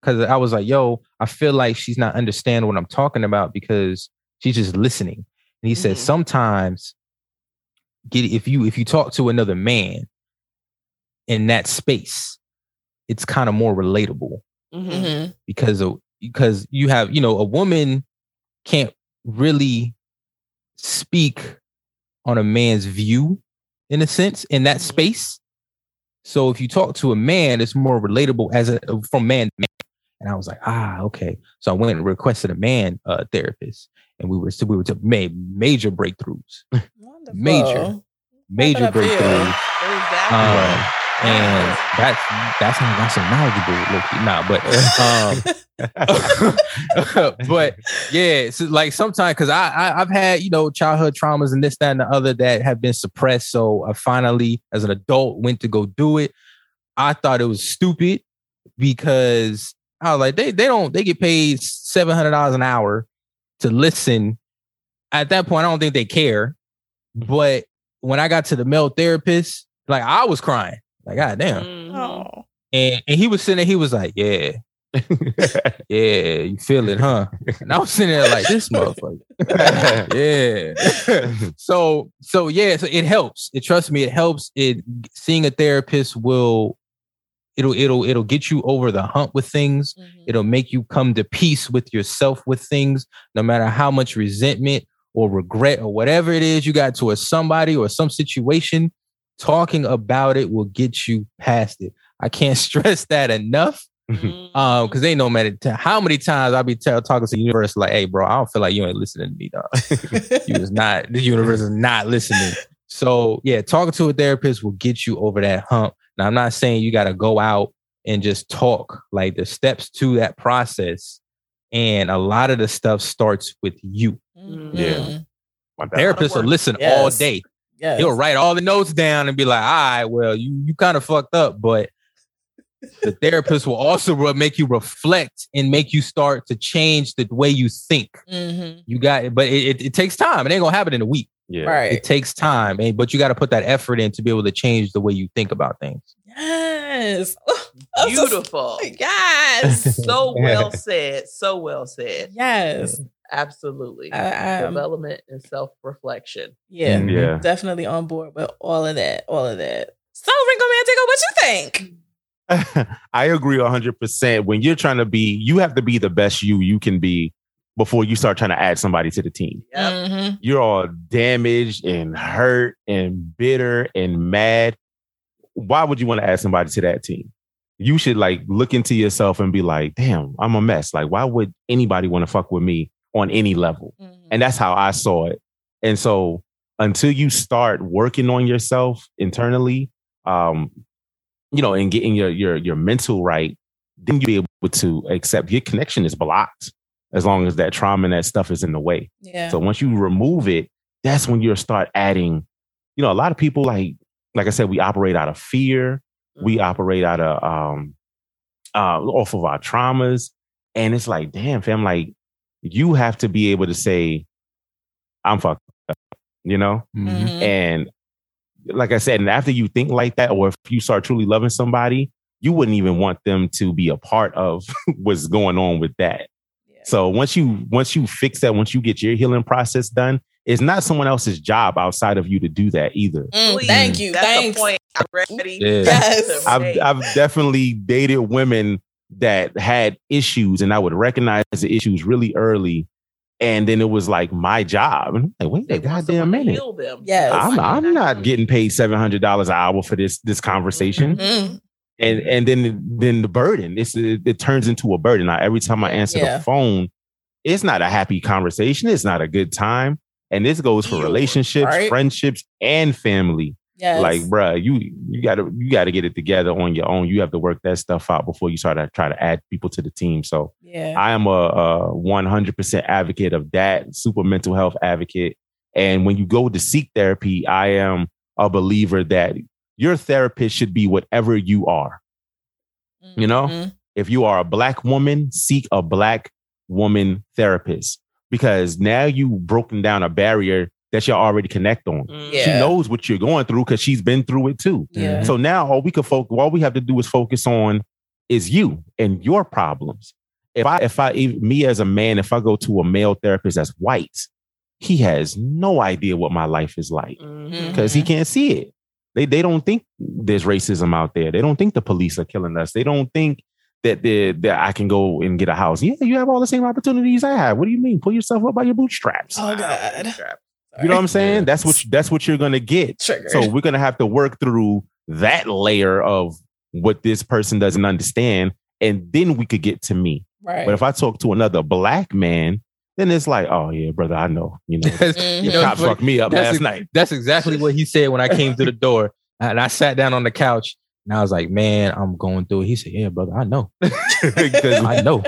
[SPEAKER 1] because I was like, "Yo, I feel like she's not understanding what I'm talking about because she's just listening." And he said,
[SPEAKER 3] Mhm.
[SPEAKER 1] sometimes get if you if you talk to another man in that space, it's kind of more relatable
[SPEAKER 3] Mhm.
[SPEAKER 4] Mhm.
[SPEAKER 1] because of because you have you know a woman can't really speak on a man's view in a sense in that
[SPEAKER 3] Mhm.
[SPEAKER 1] space so if you talk to a man it's more relatable as a from man to man and i was like ah okay so i went and requested a man uh, therapist and we were so we were to made major breakthroughs
[SPEAKER 4] Wonderful.
[SPEAKER 1] Major. major
[SPEAKER 4] up for you.
[SPEAKER 1] breakthroughs
[SPEAKER 3] Exactly.
[SPEAKER 1] um, and that's that's how I got so knowledgeable, low-key. Nah, but um, but yeah, so like sometimes because I, I I've had you know childhood traumas and this that and the other that have been suppressed. So I finally, as an adult, went to go do it. I thought it was stupid because I was like, they they don't they get paid seven hundred dollars an hour to listen. At that point, I don't think they care. But when I got to the male therapist, like I was crying, like God damn.
[SPEAKER 3] Mhm.
[SPEAKER 4] Oh.
[SPEAKER 1] And and he was sitting there, he was like, Yeah, yeah, you feel it, huh? And I was sitting there like this motherfucker. yeah. so so yeah, so it helps. It trust me, it helps. It seeing a therapist will it'll it'll it'll get you over the hump with things.
[SPEAKER 4] Mhm.
[SPEAKER 1] It'll make you come to peace with yourself with things, no matter how much resentment or regret or whatever it is you got towards somebody or some situation. Talking about it will get you past it. I can't stress that enough.
[SPEAKER 3] Mhm.
[SPEAKER 1] Um, because they no matter how many times I'll be tell, talking to the universe like, "Hey, bro, I don't feel like you ain't listening to me, dog. you is not. The universe is not listening." So yeah, talking to a therapist will get you over that hump. Now, I'm not saying you got to go out and just talk. Like the steps to that process, and a lot of the stuff starts with you.
[SPEAKER 4] Mhm.
[SPEAKER 2] Yeah. My bad.
[SPEAKER 1] Therapists will
[SPEAKER 3] work.
[SPEAKER 1] listen all day.
[SPEAKER 4] Yes.
[SPEAKER 1] He'll write all the notes down and be like, "All right, well, you you kind of fucked up, but." The therapist will also re- make you reflect and make you start to change the way you think.
[SPEAKER 4] Mhm.
[SPEAKER 1] You got it, but it, it, it takes time. It ain't gonna happen in a week.
[SPEAKER 2] Yeah.
[SPEAKER 4] Right.
[SPEAKER 1] It takes time, and but you got to put that effort in to be able to change the way you think about things.
[SPEAKER 4] Yes. Oh, I'm so-
[SPEAKER 3] Beautiful.
[SPEAKER 4] yes.
[SPEAKER 3] so well said. So well said.
[SPEAKER 4] yes.
[SPEAKER 3] Absolutely.
[SPEAKER 4] I,
[SPEAKER 3] Development and self reflection.
[SPEAKER 4] yeah.
[SPEAKER 1] Mhm.
[SPEAKER 2] Yeah.
[SPEAKER 4] Definitely on board with all of that. All of that. So, Ringo Mandingo, what you think?
[SPEAKER 2] I agree 100%. When you're trying to be, you have to be the best you you can be before you start trying to add somebody to the team.
[SPEAKER 3] Yep.
[SPEAKER 4] Mhm.
[SPEAKER 2] You're all damaged and hurt and bitter and mad. Why would you want to add somebody to that team? You should like look into yourself and be like, damn, I'm a mess. Like, why would anybody want to fuck with me on any level?
[SPEAKER 4] Mhm.
[SPEAKER 2] And that's how I saw it. And so until you start working on yourself internally, um, you know, and getting your your your mental right, then you'll be able to accept your connection is blocked. As long as that trauma and that stuff is in the way.
[SPEAKER 4] Yeah.
[SPEAKER 2] So once you remove it, that's when you start adding. You know, a lot of people like like I said, we operate out of fear. We operate out of um uh off of our traumas. And it's like, damn, fam, like you have to be able to say, I'm fucked up, you know?
[SPEAKER 1] Mhm.
[SPEAKER 4] Mhm.
[SPEAKER 2] And like I said, and after you think like that, or if you start truly loving somebody, you wouldn't even want them to be a part of what's going on with that.
[SPEAKER 4] Yeah.
[SPEAKER 2] So once you once you fix that, once you get your healing process done, it's not someone else's job outside of you to do that either.
[SPEAKER 4] Mm,
[SPEAKER 3] Please,
[SPEAKER 4] thank you.
[SPEAKER 3] That's
[SPEAKER 4] Thanks.
[SPEAKER 3] the point. I'm ready.
[SPEAKER 1] Yeah.
[SPEAKER 4] Yes.
[SPEAKER 2] I've. I've definitely dated women that had issues, and I would recognize the issues really early, and then it was like my job. And I'm like, wait
[SPEAKER 3] They
[SPEAKER 2] a goddamn minute.
[SPEAKER 3] heal them.
[SPEAKER 4] Yes.
[SPEAKER 2] I'm I'm not getting paid seven hundred dollars an hour for this this conversation,
[SPEAKER 4] Mm.
[SPEAKER 2] And and then then the burden it's it, it turns into a burden. Now every time I answer
[SPEAKER 4] Yeah.
[SPEAKER 2] the phone, it's not a happy conversation. It's not a good time, and this goes for
[SPEAKER 3] Ew.
[SPEAKER 2] relationships,
[SPEAKER 4] Right.
[SPEAKER 2] friendships, and family.
[SPEAKER 4] Yes.
[SPEAKER 2] Like, bruh, you you gotta you gotta get it together on your own. You have to work that stuff out before you start to try to add people to the team. So
[SPEAKER 4] yeah.
[SPEAKER 2] I am a, a 100% advocate of that, super mental health advocate. And when you go to seek therapy, I am a believer that your therapist should be whatever you are. you know?
[SPEAKER 4] Mhm.
[SPEAKER 2] If you are a black woman, seek a black woman therapist because now you've broken down a barrier that you already connect on.
[SPEAKER 3] Mm.
[SPEAKER 4] Yeah.
[SPEAKER 2] She knows what you're going through because she's been through it too.
[SPEAKER 4] Yeah.
[SPEAKER 2] So now all we could focus, all we have to do is focus on is you and your problems. If I, if I, if me as a man, if I go to a male therapist that's white, he has no idea what my life is like
[SPEAKER 3] Mhm.
[SPEAKER 2] because he can't see it. They they don't think there's racism out there. They don't think the police are killing us. They don't think that they that I can go and get a house. Yeah, you have all the same opportunities I have. What do you mean? Pull yourself up by your bootstraps.
[SPEAKER 4] Oh God.
[SPEAKER 2] You know what I'm saying? That's what you, that's what you're gonna get.
[SPEAKER 4] Triggered.
[SPEAKER 2] So we're gonna have to work through that layer of what this person doesn't understand, and then we could get to me.
[SPEAKER 4] right.
[SPEAKER 2] But if I talk to another black man, then it's like, oh yeah, brother, I know. You know,
[SPEAKER 1] That's, you
[SPEAKER 2] the
[SPEAKER 1] know,
[SPEAKER 2] cops fucked me up
[SPEAKER 1] that's
[SPEAKER 2] last
[SPEAKER 1] ex-
[SPEAKER 2] night.
[SPEAKER 1] that's exactly what he said when I came to the door. And I sat down on the couch and I was like, man, I'm going through it. He said, yeah, brother, I know.
[SPEAKER 2] 'Cause
[SPEAKER 1] I know.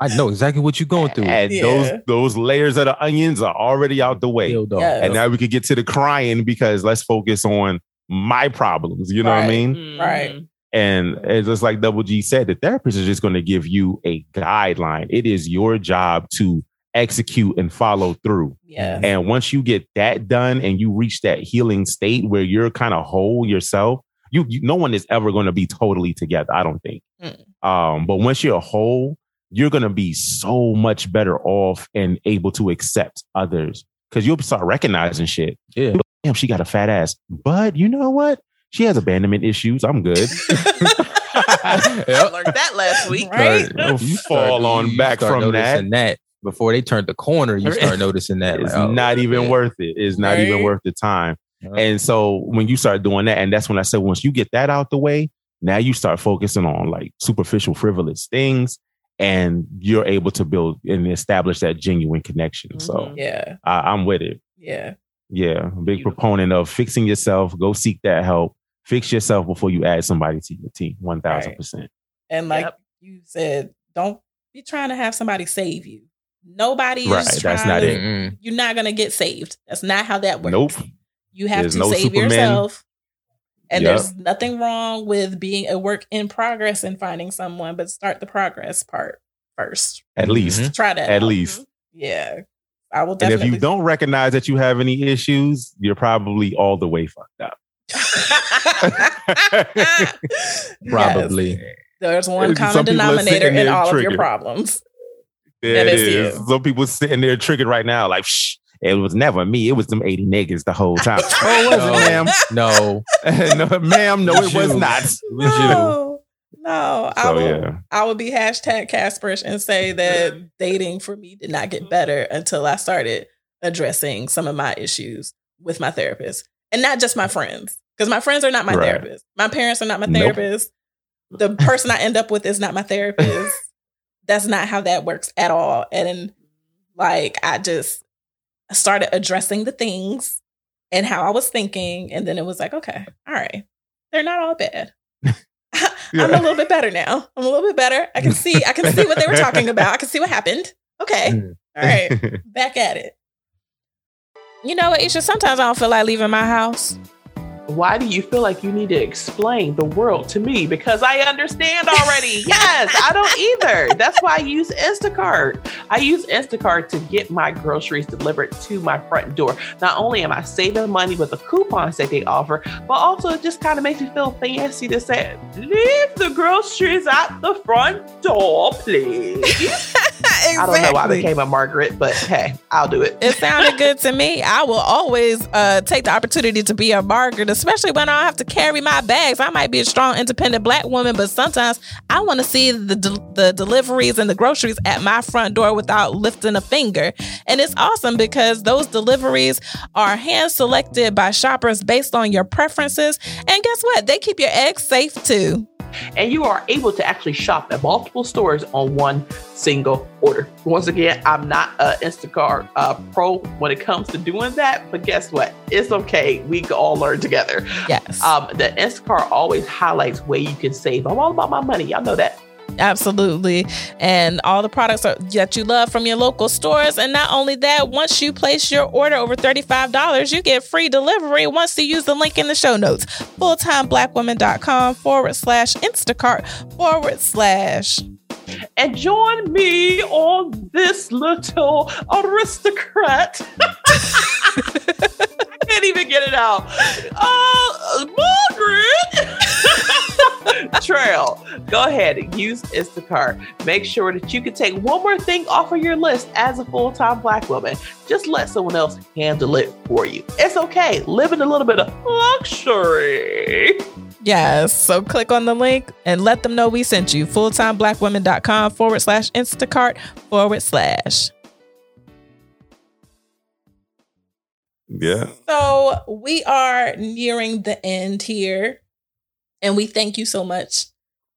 [SPEAKER 1] I know exactly what you're going through.
[SPEAKER 2] and
[SPEAKER 4] Yeah.
[SPEAKER 2] those those layers of the onions are already out the way.
[SPEAKER 1] Yo, dog.
[SPEAKER 4] Yes.
[SPEAKER 2] And now we could get to the crying because let's focus on my problems. You know what I
[SPEAKER 4] Right.
[SPEAKER 2] mean?
[SPEAKER 3] Mhm.
[SPEAKER 4] Right.
[SPEAKER 2] And it's just like Double G said, the therapist is just going to give you a guideline. It is your job to execute and follow through.
[SPEAKER 4] yeah.
[SPEAKER 2] And once you get that done and you reach that healing state where you're kind of whole yourself, you, you no one is ever going to be totally together. I don't think.
[SPEAKER 4] Mm.
[SPEAKER 2] Um, but once you're whole, you're going to be so much better off and able to accept others because you'll start recognizing shit.
[SPEAKER 1] Yeah.
[SPEAKER 2] Damn, she got a fat ass, but you know what? She has abandonment issues. I'm good.
[SPEAKER 3] I learned that last week.
[SPEAKER 4] Right.
[SPEAKER 2] You'll
[SPEAKER 1] You
[SPEAKER 2] fall
[SPEAKER 1] start-
[SPEAKER 2] on
[SPEAKER 1] you
[SPEAKER 2] back from that.
[SPEAKER 1] that. Before they turned the corner, you start noticing that.
[SPEAKER 2] It's
[SPEAKER 1] like, oh,
[SPEAKER 2] not even
[SPEAKER 1] yeah.
[SPEAKER 2] worth it. It's not even worth the time.
[SPEAKER 1] Yeah.
[SPEAKER 2] And so when you start doing that, and that's when I said, once you get that out the way, now you start focusing on like superficial, frivolous things, and you're able to build and establish that genuine connection. So
[SPEAKER 3] Mhm.
[SPEAKER 4] yeah.
[SPEAKER 2] I, I'm with it.
[SPEAKER 4] Yeah.
[SPEAKER 2] Yeah, a big
[SPEAKER 3] Beautiful.
[SPEAKER 2] proponent of fixing yourself. Go seek that help. Fix yourself before you add somebody to your team. One thousand percent.
[SPEAKER 4] And like
[SPEAKER 3] Yep.
[SPEAKER 4] you said, don't be trying to have somebody save you. Nobody
[SPEAKER 2] Right,
[SPEAKER 4] is
[SPEAKER 2] that's not
[SPEAKER 4] to,
[SPEAKER 2] it.
[SPEAKER 1] Mm-mm.
[SPEAKER 4] You're not gonna get saved. That's not how that works.
[SPEAKER 2] Nope.
[SPEAKER 4] You have
[SPEAKER 2] There's
[SPEAKER 4] to
[SPEAKER 2] no
[SPEAKER 4] save
[SPEAKER 2] Superman.
[SPEAKER 4] yourself. And
[SPEAKER 2] Yep.
[SPEAKER 4] there's nothing wrong with being a work in progress and finding someone, but start the progress part first.
[SPEAKER 2] At least.
[SPEAKER 1] Mhm.
[SPEAKER 4] Try that.
[SPEAKER 2] At
[SPEAKER 4] out.
[SPEAKER 2] least.
[SPEAKER 4] Yeah. I will
[SPEAKER 2] And if you don't recognize that you have any issues, you're probably all the way fucked up.
[SPEAKER 4] Yes.
[SPEAKER 1] Probably.
[SPEAKER 4] There's one common denominator in
[SPEAKER 2] there
[SPEAKER 4] all of your problems.
[SPEAKER 2] There
[SPEAKER 4] And it's
[SPEAKER 2] is.
[SPEAKER 4] you.
[SPEAKER 2] Some people sitting there triggered right now, like, Shh, it was never me. It was them 80 niggas the whole time. oh, it wasn't, ma'am.
[SPEAKER 1] No.
[SPEAKER 2] no, ma'am, no, it was not.
[SPEAKER 1] It was you.
[SPEAKER 4] No, no. I will,
[SPEAKER 2] yeah.
[SPEAKER 4] I would be hashtag Casperish and say that dating for me did not get better until I started addressing some of my issues with my therapist. And not just my friends. Because my friends are not my
[SPEAKER 2] Right.
[SPEAKER 4] therapist. My parents are not my
[SPEAKER 2] Nope.
[SPEAKER 4] therapist. The person I end up with is not my therapist. That's not how that works at all. And like I just started addressing the things and how I was thinking. And then it was like, okay, all right. They're not all bad. I'm a little bit better now. I'm a little bit better. I can see I can see what they were talking about. I can see what happened. Okay.
[SPEAKER 1] Mm.
[SPEAKER 4] All right. Back at it. You know what, Isha? Sometimes I don't feel like leaving my house.
[SPEAKER 3] Why do you feel like you need to explain the world to me? Because I understand already. yes, I don't either. That's why I use Instacart. I use Instacart to get my groceries delivered to my front door. Not only am I saving money with the coupons that they offer, but also it just kind of makes me feel fancy to say, leave the groceries at the front door, please. I don't know why I became a Margaret, but hey, I'll do it.
[SPEAKER 4] It sounded good to me. I will always uh, take the opportunity to be a Margaret, especially when I don't have to carry my bags. I might be a strong, independent black woman, but sometimes I want to see the de- the deliveries and the groceries at my front door without lifting a finger. And it's awesome because those deliveries are hand selected by shoppers based on your preferences. And guess what? They keep your eggs safe too.
[SPEAKER 3] And you are able to actually shop at multiple stores on one single order. Once again, I'm not an Instacart uh, pro when it comes to doing that, but guess what? It's okay. We can all learn together.
[SPEAKER 4] Yes.
[SPEAKER 3] Um, the Instacart always highlights where you can save. I'm all about my money. Y'all know that.
[SPEAKER 4] Absolutely. And all the products are, that you love from your local stores. And not only that, once you place your order over $35, you get free delivery once you use the link in the show notes. Fulltimeblackwoman.com forward slash Instacart forward slash.
[SPEAKER 3] And join me on this little aristocrat. I can't even get it out. Uh, Margaret Trail. Go ahead use Instacart. Make sure that you can take one more thing off of your list as a full time black woman. Just let someone else handle it for you. It's okay. Live in a little bit of luxury.
[SPEAKER 4] Yes. So click on the link and let them know we sent you. Fulltimeblackwoman.com forward slash Instacart forward slash.
[SPEAKER 2] yeah.
[SPEAKER 4] So we are nearing the end here, and we thank you so much.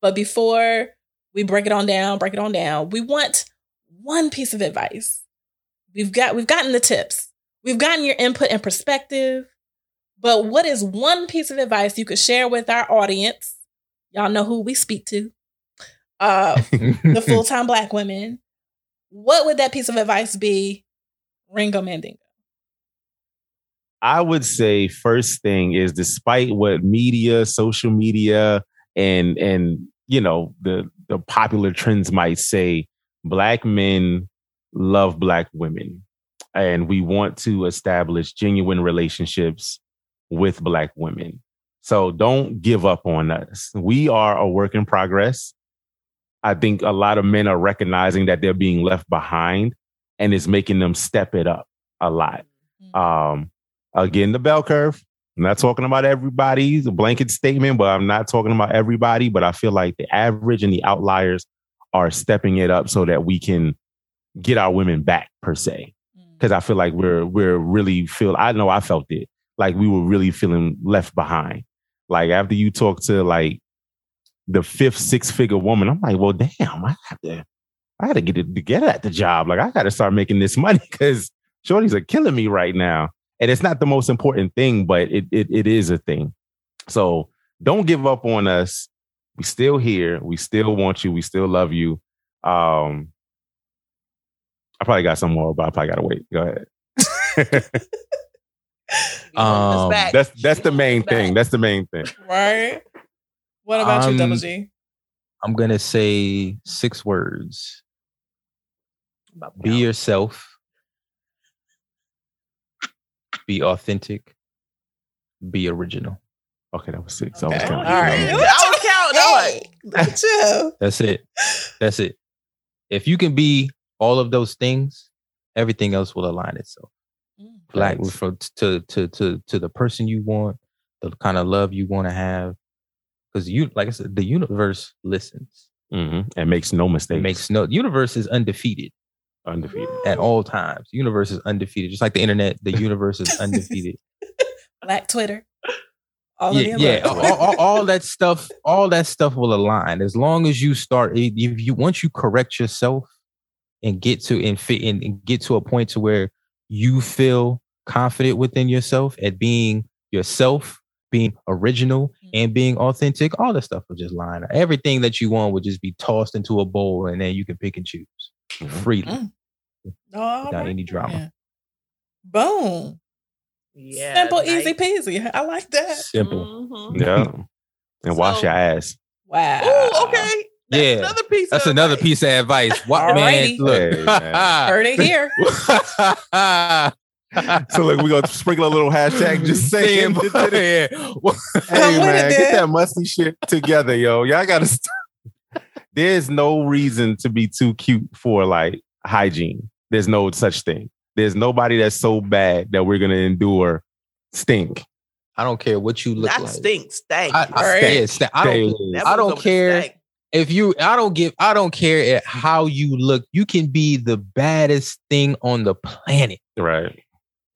[SPEAKER 4] But before we break it on down, break it on down, we want one piece of advice. We've got we've gotten the tips, we've gotten your input and perspective. But what is one piece of advice you could share with our audience? Y'all know who we speak to. Uh, the full time black women. What would that piece of advice be? Ringo Mandingo.
[SPEAKER 2] I would say first thing is despite what media, social media, and and you know the the popular trends might say, black men love black women, and we want to establish genuine relationships with black women. So don't give up on us. We are a work in progress. I think a lot of men are recognizing that they're being left behind, and it's making them step it up a lot. Um, again, the bell curve. I'm not talking about everybody's a blanket statement, but I'm not talking about everybody. But I feel like the average and the outliers are stepping it up so that we can get our women back per se. Mm. Because I feel like we're we're really feel. I know I felt it like we were really feeling left behind. Like after you talk to like the fifth six figure woman, I'm like, well, damn, I have to, I got to get it together at the job. Like I got to start making this money because shorties are killing me right now. And it's not the most important thing, but it, it it is a thing. So don't give up on us. We still here. We still want you. We still love you. Um, I probably got some more, but I probably gotta wait. Go ahead.
[SPEAKER 1] Um,
[SPEAKER 2] that's that's the main thing. That's the main thing.
[SPEAKER 4] Right. What about you,
[SPEAKER 1] Um,
[SPEAKER 4] Double G?
[SPEAKER 1] I'm gonna say six words. Be yourself. Be authentic. Be original.
[SPEAKER 2] Okay, that was six. I was counting.
[SPEAKER 4] All right.
[SPEAKER 3] I was counting. I'm like,
[SPEAKER 4] Look at you.
[SPEAKER 1] That's it. That's it. If you can be all of those things, everything else will align itself. Like from to to to to the person you want, the kind of love you want to have. Because you, like I said, the universe listens.
[SPEAKER 2] Mhm. And makes no mistakes.
[SPEAKER 1] Makes no. The universe is undefeated
[SPEAKER 2] undefeated.
[SPEAKER 1] at all times. The universe is undefeated, just like the internet. The universe is undefeated.
[SPEAKER 4] Black Twitter. All
[SPEAKER 1] yeah,
[SPEAKER 4] the
[SPEAKER 1] yeah. all, all, all that stuff, all that stuff will align as long as you start. If you once you correct yourself and get to and fit and, and get to a point to where you feel confident within yourself at being yourself, being original, and being authentic, all that stuff will just line up. Everything that you want would just be tossed into a bowl, and then you can pick and choose freely.
[SPEAKER 4] Mm. All
[SPEAKER 1] without
[SPEAKER 4] right
[SPEAKER 1] any drama.
[SPEAKER 4] then. Boom.
[SPEAKER 3] Yeah.
[SPEAKER 4] Simple,
[SPEAKER 3] nice.
[SPEAKER 4] easy peasy. I like that.
[SPEAKER 1] Simple.
[SPEAKER 3] Mhm.
[SPEAKER 2] Yeah. And wash your ass.
[SPEAKER 4] Wow.
[SPEAKER 3] Ooh, okay. That's
[SPEAKER 1] Yeah.
[SPEAKER 3] another piece.
[SPEAKER 1] That's
[SPEAKER 3] of
[SPEAKER 1] another
[SPEAKER 3] advice.
[SPEAKER 1] piece of advice. What man?
[SPEAKER 4] Alrighty.
[SPEAKER 1] Look.
[SPEAKER 2] Hey, man.
[SPEAKER 4] Heard it here.
[SPEAKER 2] So look, we're gonna sprinkle a little hashtag just saying.
[SPEAKER 1] Saying,
[SPEAKER 2] hey
[SPEAKER 1] yeah.
[SPEAKER 2] Man, get
[SPEAKER 4] Dan.
[SPEAKER 2] that musty shit together, yo. Y'all gotta stop. There's no reason to be too cute for like hygiene. There's no such thing. There's nobody that's so bad that we're gonna endure stink.
[SPEAKER 1] I don't care what you look
[SPEAKER 3] Not
[SPEAKER 1] like.
[SPEAKER 3] stink, stank.
[SPEAKER 1] I, I,
[SPEAKER 4] Right.
[SPEAKER 1] yeah, sta- I don't. I don't care. If you, I don't give. I don't care at how you look. You can be the baddest thing on the planet.
[SPEAKER 2] Right.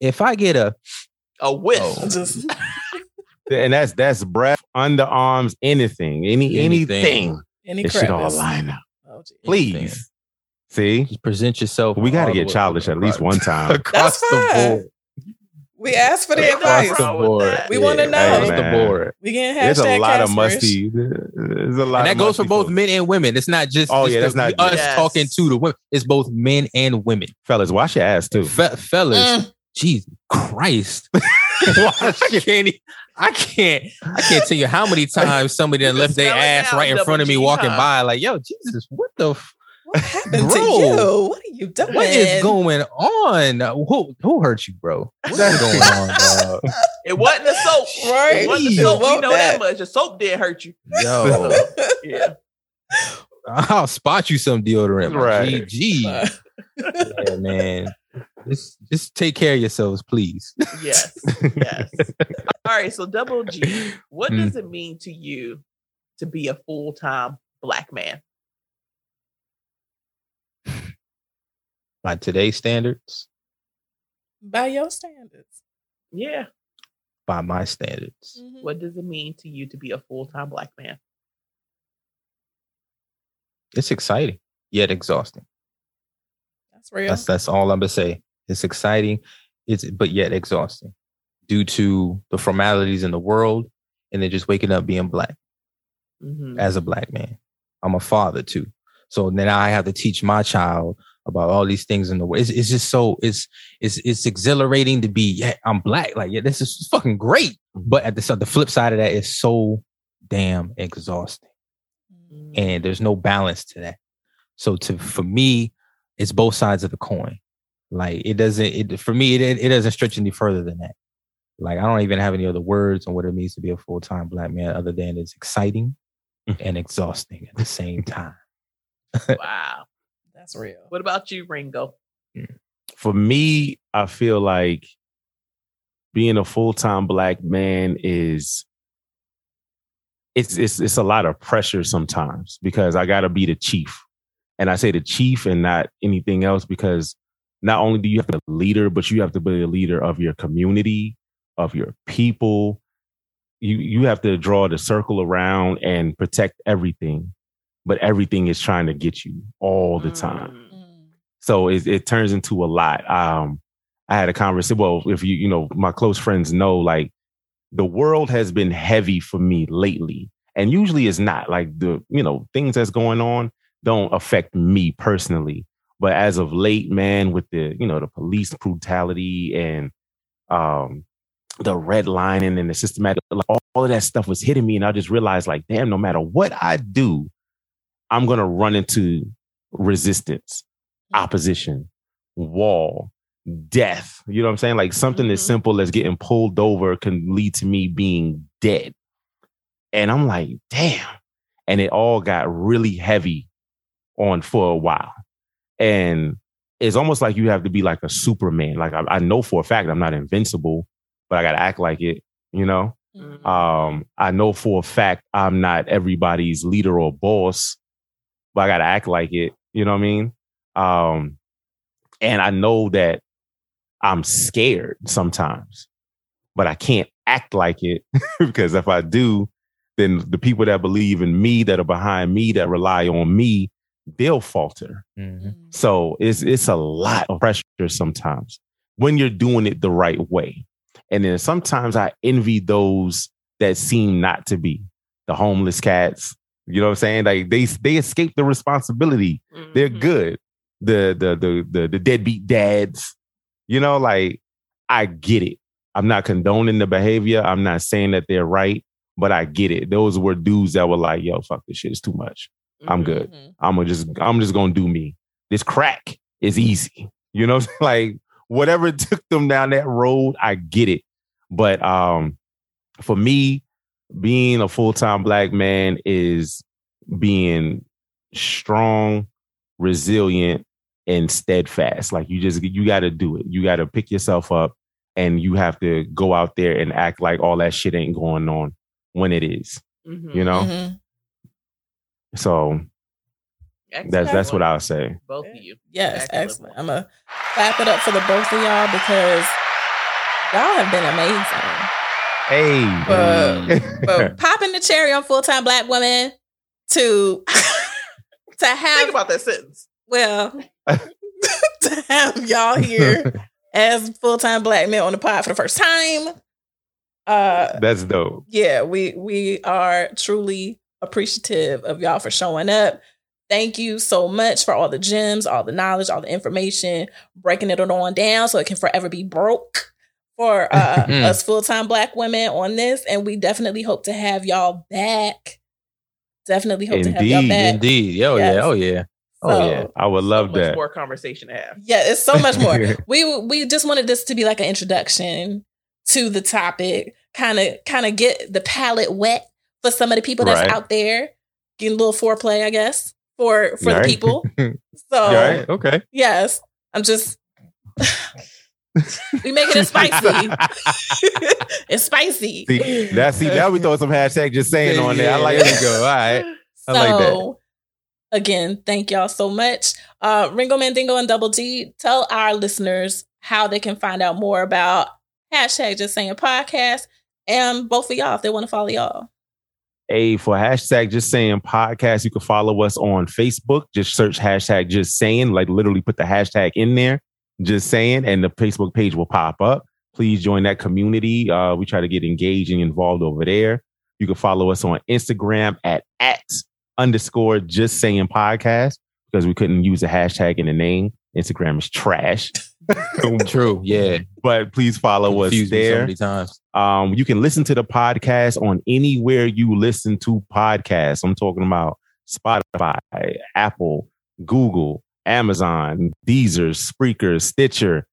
[SPEAKER 1] If I get a,
[SPEAKER 3] A whiff.
[SPEAKER 1] Oh.
[SPEAKER 4] Just
[SPEAKER 2] And that's that's breath, underarms, anything, any
[SPEAKER 1] Anything.
[SPEAKER 2] anything.
[SPEAKER 4] any
[SPEAKER 2] It should all line up.
[SPEAKER 4] Oh, gee.
[SPEAKER 2] Please.
[SPEAKER 1] Anything.
[SPEAKER 2] See?
[SPEAKER 1] just present yourself.
[SPEAKER 2] We gotta get childish at least one time.
[SPEAKER 1] across
[SPEAKER 4] That's
[SPEAKER 1] the
[SPEAKER 4] fine.
[SPEAKER 1] board.
[SPEAKER 4] We asked for the
[SPEAKER 3] Ain't
[SPEAKER 4] advice.
[SPEAKER 1] the board.
[SPEAKER 3] that.
[SPEAKER 4] We wanna know.
[SPEAKER 2] Hey,
[SPEAKER 1] Across the board.
[SPEAKER 4] We getting hashtag
[SPEAKER 2] There's a lot of musty. There's a lot
[SPEAKER 1] And that
[SPEAKER 2] of
[SPEAKER 1] goes for both
[SPEAKER 2] folks.
[SPEAKER 1] men and women. It's not just
[SPEAKER 2] Oh,
[SPEAKER 1] just
[SPEAKER 2] yeah, that's not-
[SPEAKER 1] us
[SPEAKER 3] Yes.
[SPEAKER 1] talking to the women. It's both men and women.
[SPEAKER 2] fellas. Wash your ass too.
[SPEAKER 1] Fe- fellas,
[SPEAKER 4] Mm.
[SPEAKER 1] Jesus Christ. I can't. I can't. I can't tell you how many times somebody done left their ass right in front of me
[SPEAKER 3] double G,
[SPEAKER 1] walking by. Like, yo, Jesus, what the? F-
[SPEAKER 4] What happened
[SPEAKER 1] Bro.
[SPEAKER 4] to you? What are you doing?
[SPEAKER 1] what is going on? Uh, Who who hurt you, bro? What's going on, dog?
[SPEAKER 3] It wasn't the soap.
[SPEAKER 4] Right.
[SPEAKER 3] It wasn't the
[SPEAKER 1] Jeez.
[SPEAKER 3] soap. We know that.
[SPEAKER 4] that.
[SPEAKER 3] much. The soap didn't hurt you.
[SPEAKER 1] Yo,
[SPEAKER 3] Yeah.
[SPEAKER 1] I'll spot you some deodorant.
[SPEAKER 2] Right.
[SPEAKER 1] Right. GG. Yeah, man. Just just take care of yourselves, please.
[SPEAKER 3] Yes. Yes. All right. So double G, what
[SPEAKER 1] Mm.
[SPEAKER 3] does it mean to you to be a full time black man?
[SPEAKER 1] By today's standards,
[SPEAKER 4] By your standards.
[SPEAKER 3] Yeah.
[SPEAKER 1] by my standards,
[SPEAKER 4] Mhm.
[SPEAKER 3] What does it mean to you to be a full time black man?
[SPEAKER 1] it's exciting yet exhausting.
[SPEAKER 4] That's real.
[SPEAKER 1] That's that's all I'm gonna say. It's exciting, it's but yet exhausting due to the formalities in the world and then just waking up being black
[SPEAKER 3] Mhm.
[SPEAKER 1] as a black man. I'm a father too. So then I have to teach my child about all these things in the world. It's, it's just so it's it's it's exhilarating to be yeah, I'm black. Like, yeah, this is fucking great. But at the the flip side of that is so damn exhausting.
[SPEAKER 3] Mhm.
[SPEAKER 1] And there's no balance to that. So to for me, it's both sides of the coin. Like it doesn't it for me it it doesn't stretch any further than that. Like I don't even have any other words on what it means to be a full time black man other than it's exciting and exhausting at the same time.
[SPEAKER 3] wow.
[SPEAKER 4] That's real.
[SPEAKER 3] What about you, Ringo? Mm.
[SPEAKER 2] For me, I feel like being a full time black man is it's it's it's a lot of pressure sometimes because I got to be the chief, and I say the chief and not anything else because not only do you have to be a leader, but you have to be a leader of your community, of your people. You you have to draw the circle around and protect everything, but everything is trying to get you all the time.
[SPEAKER 3] Mm.
[SPEAKER 2] So it, it turns into a lot. Um, I had a conversation. Well, if you, you know, my close friends know, like the world has been heavy for me lately. And usually it's not like the, you know, things that's going on don't affect me personally. But as of late, man, with the, you know, the police brutality and um the redlining and the systematic, like, all, all of that stuff was hitting me. And I just realized, like, damn, no matter what I do, I'm gonna run into resistance opposition, wall, death. You know what I'm saying? Like something as
[SPEAKER 3] Mhm.
[SPEAKER 2] simple as getting pulled over can lead to me being dead. And I'm like, damn. And it all got really heavy on for a while. And it's almost like you have to be like a Superman. Like I, I know for a fact I'm not invincible, but I got to act like it, you know?
[SPEAKER 3] Mhm.
[SPEAKER 2] Um, I know for a fact I'm not everybody's leader or boss, but I gotta act like it. You know what I mean? Um, and I know that I'm scared sometimes, but I can't act like it because if I do, then the people that believe in me, that are behind me, that rely on me, they'll falter.
[SPEAKER 4] Mm.
[SPEAKER 2] So it's it's a lot of pressure sometimes when you're doing it the right way. And then sometimes I envy those that seem not to be the homeless cats. You know what I'm saying? Like they they escape the responsibility. They're
[SPEAKER 3] Mhm.
[SPEAKER 2] good. the the the the, the deadbeat dads. You know, like I get it. I'm not condoning the behavior. I'm not saying that they're right, but I get it. Those were dudes that were like, "Yo, fuck this shit. It's too much. I'm good.
[SPEAKER 4] Mhm.
[SPEAKER 2] I'm gonna just I'm just gonna do me. This crack is easy. You know, like whatever took them down that road, I get it. But um for me, being a full-time black man is being strong, resilient, and steadfast. Like you just you gotta do it. You gotta pick yourself up and you have to go out there and act like all that shit ain't going on when it is.
[SPEAKER 3] Mhm.
[SPEAKER 2] You know?
[SPEAKER 4] Mhm.
[SPEAKER 2] So that's that's what I'll say.
[SPEAKER 3] Both of you.
[SPEAKER 4] Yes,
[SPEAKER 3] Excellent.
[SPEAKER 4] excellent. I'm gonna clap it up for the both of y'all because y'all have been amazing.
[SPEAKER 2] Hey.
[SPEAKER 4] But, but popping the cherry on full time black women to to have
[SPEAKER 3] Think about that sentence.
[SPEAKER 4] well to have y'all here as full time black men on the pod for the first time. Uh
[SPEAKER 2] That's dope.
[SPEAKER 4] yeah, we we are truly appreciative of y'all for showing up. Thank you so much for all the gems, all the knowledge, all the information, breaking it on down so it can forever be broke for uh,
[SPEAKER 1] Mm.
[SPEAKER 4] us full time black women on this. And we definitely hope to have y'all back. Definitely hope to have y'all back.
[SPEAKER 1] Indeed. Oh
[SPEAKER 4] Yes.
[SPEAKER 1] yeah. Oh yeah. Oh yeah.
[SPEAKER 2] I would love
[SPEAKER 3] so much
[SPEAKER 2] that.
[SPEAKER 3] more conversation to have.
[SPEAKER 4] Yeah, it's so much more. we we just wanted this to be like an introduction to the topic, kind of kind of get the palate wet for some of the people that's
[SPEAKER 2] Right.
[SPEAKER 4] out there, getting a little foreplay, I guess, for for
[SPEAKER 2] Right.
[SPEAKER 4] the people. So
[SPEAKER 2] All right.
[SPEAKER 1] Okay.
[SPEAKER 4] yes, I'm just we making it spicy. it's spicy.
[SPEAKER 2] See, that's see now we throw some hashtag just saying on there. I like
[SPEAKER 1] there
[SPEAKER 2] that.
[SPEAKER 1] you go. All right.
[SPEAKER 4] so,
[SPEAKER 1] like that.
[SPEAKER 4] Again, thank y'all so much. Uh, Ringo Mandingo and Double G, tell our listeners how they can find out more about hashtag Just Saying Podcast and both of y'all if they want to follow y'all.
[SPEAKER 2] Hey, for hashtag just saying podcast, you can follow us on Facebook. Just search hashtag just saying, like literally put the hashtag in there, just saying, and the Facebook page will pop up. Please join that community. Uh, we try to get engaged and involved over there. You can follow us on Instagram at at underscore just saying podcast because we couldn't use a hashtag in the name. Instagram is trash.
[SPEAKER 1] True. Yeah.
[SPEAKER 2] but please follow us
[SPEAKER 1] Confused so
[SPEAKER 2] there.
[SPEAKER 1] many times.
[SPEAKER 2] Um, you can listen to the podcast on anywhere you listen to podcasts. I'm talking about Spotify, Apple, Google, Amazon, Deezer, Spreaker, Stitcher,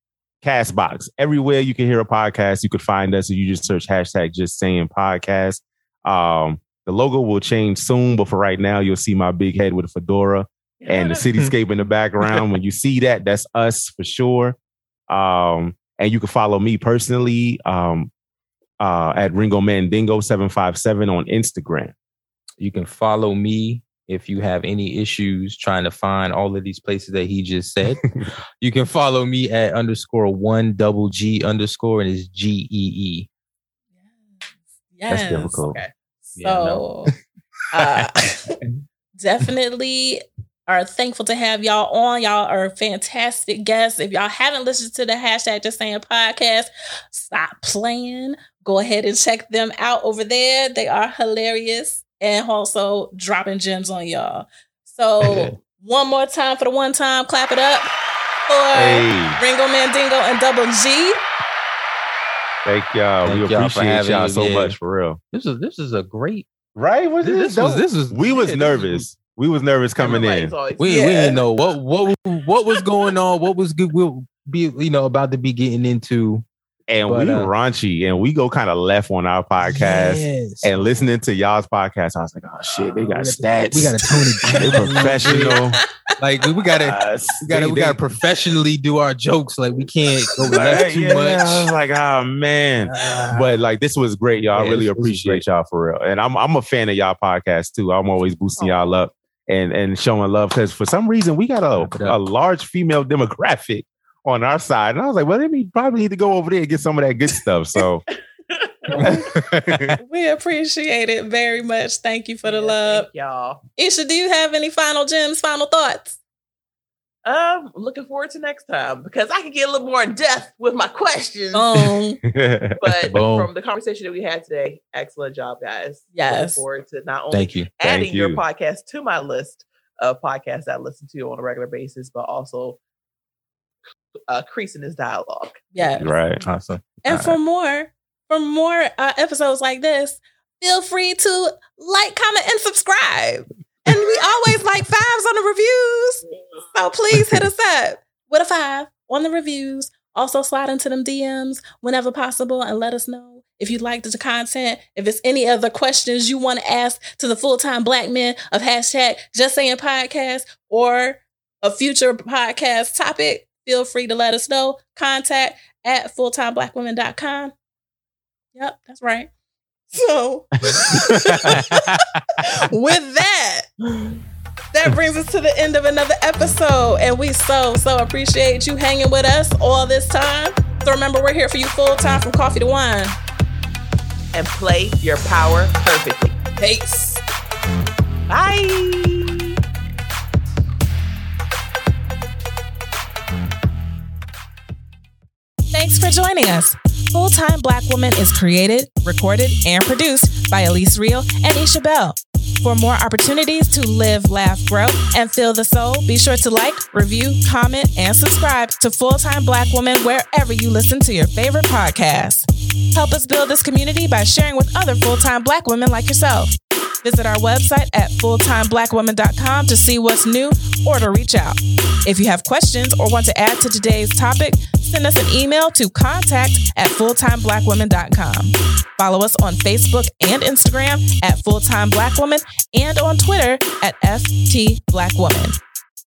[SPEAKER 2] Castbox. Everywhere you can hear a podcast, you could find us. If you just search hashtag just saying podcast. Um, the logo will change soon, but for right now, you'll see my big head with a fedora and the cityscape in the background. When you see that, that's us for sure. Um, and you can follow me personally um, uh, at Ringo Mandingo seven five seven on Instagram.
[SPEAKER 1] You can follow me if you have any issues trying to find all of these places that he just said. you can follow me at underscore one double G underscore and it's G E E.
[SPEAKER 4] Yes.
[SPEAKER 2] That's difficult.
[SPEAKER 3] Okay.
[SPEAKER 1] Yeah,
[SPEAKER 4] So uh, definitely are thankful to have y'all on. Y'all are fantastic guests. If y'all haven't listened to the hashtag Just Saying podcast, stop playing. Go ahead and check them out over there. They are hilarious and also dropping gems on y'all. So one more time for the one time, clap it up for
[SPEAKER 2] Hey,
[SPEAKER 4] Ringo Mandingo and Double G.
[SPEAKER 2] thank y'all.
[SPEAKER 1] Thank
[SPEAKER 2] we
[SPEAKER 1] y'all for
[SPEAKER 2] appreciate
[SPEAKER 1] having
[SPEAKER 2] y'all so
[SPEAKER 1] yeah.
[SPEAKER 2] much for real.
[SPEAKER 1] This is this is a great
[SPEAKER 2] Right? Was
[SPEAKER 1] this, was this was
[SPEAKER 2] we was
[SPEAKER 1] yeah, this
[SPEAKER 2] nervous. We was nervous coming in.
[SPEAKER 3] always-
[SPEAKER 1] We we didn't know what what what was going on, what was good we'll be you know about to be getting into
[SPEAKER 2] And
[SPEAKER 1] But,
[SPEAKER 2] we
[SPEAKER 1] uh,
[SPEAKER 2] raunchy and we go kind of left on our podcast.
[SPEAKER 1] Yes.
[SPEAKER 2] And listening to y'all's podcast, I was like, oh shit, they got stats.
[SPEAKER 1] we gotta tone it
[SPEAKER 2] they
[SPEAKER 1] down.
[SPEAKER 2] professional.
[SPEAKER 1] like we gotta
[SPEAKER 2] Uh,
[SPEAKER 1] we gotta
[SPEAKER 2] they-
[SPEAKER 1] we gotta professionally do our jokes. Like we can't go
[SPEAKER 2] Like,
[SPEAKER 1] left too
[SPEAKER 2] yeah, I was
[SPEAKER 1] much.
[SPEAKER 2] like, oh man. But like this was great, y'all. I
[SPEAKER 1] Yeah,
[SPEAKER 2] really appreciate y'all for real. And I'm I'm a fan of y'all podcast too. I'm always boosting y'all up and and showing love because for some reason we got a, a large female demographic on our side. And I was like, well, then we probably need to go over there and get some of that good stuff. So
[SPEAKER 4] We appreciate it very much. Thank you for the
[SPEAKER 3] Yeah,
[SPEAKER 4] love.
[SPEAKER 3] y'all.
[SPEAKER 4] Isha, do you have any final gems, final thoughts?
[SPEAKER 3] Um, looking forward to next time because I can get a little more in depth with my questions.
[SPEAKER 4] Um,
[SPEAKER 3] but
[SPEAKER 1] Boom.
[SPEAKER 3] from the conversation that we had today, excellent job, guys.
[SPEAKER 4] Yes.
[SPEAKER 3] Looking forward to not only
[SPEAKER 1] Thank you.
[SPEAKER 3] adding
[SPEAKER 2] Thank
[SPEAKER 3] your podcast to my list of podcasts that I listen to on a regular basis, but also uh, in his dialogue.
[SPEAKER 4] Yeah.
[SPEAKER 2] Right.
[SPEAKER 1] Awesome.
[SPEAKER 4] And for more, for more uh, episodes like this, feel free to like, comment, and subscribe. And we always like fives on the reviews. So please hit us up with a five on the reviews. Also slide into them DMs whenever possible and let us know if you liked the content. If it's any other questions you want to ask to the full-time black men of hashtag just saying podcast or a future podcast topic, feel free to let us know. Contact at fulltimeblackwomen.com. Yep, that's right. So with that, that brings us to the end of another episode. And we so, so appreciate you hanging with us all this time. So remember, we're here for you full time from coffee to wine.
[SPEAKER 3] And play your power perfectly.
[SPEAKER 4] Peace.
[SPEAKER 3] Bye.
[SPEAKER 4] Thanks for joining us. Full Time Black Woman is created, recorded, and produced by Elise Real and Isha Bell. For more opportunities to live, laugh, grow, and feel the soul, be sure to like, review, comment, and subscribe to Full Time Black Woman wherever you listen to your favorite podcasts. Help us build this community by sharing with other full time black women like yourself. Visit our website at fulltimeblackwoman.com to see what's new or to reach out. If you have questions or want to add to today's topic, send us an email to contact at fulltimeblackwoman.com. Follow us on Facebook and Instagram at Fulltime Black Woman and on Twitter at FT Black Woman.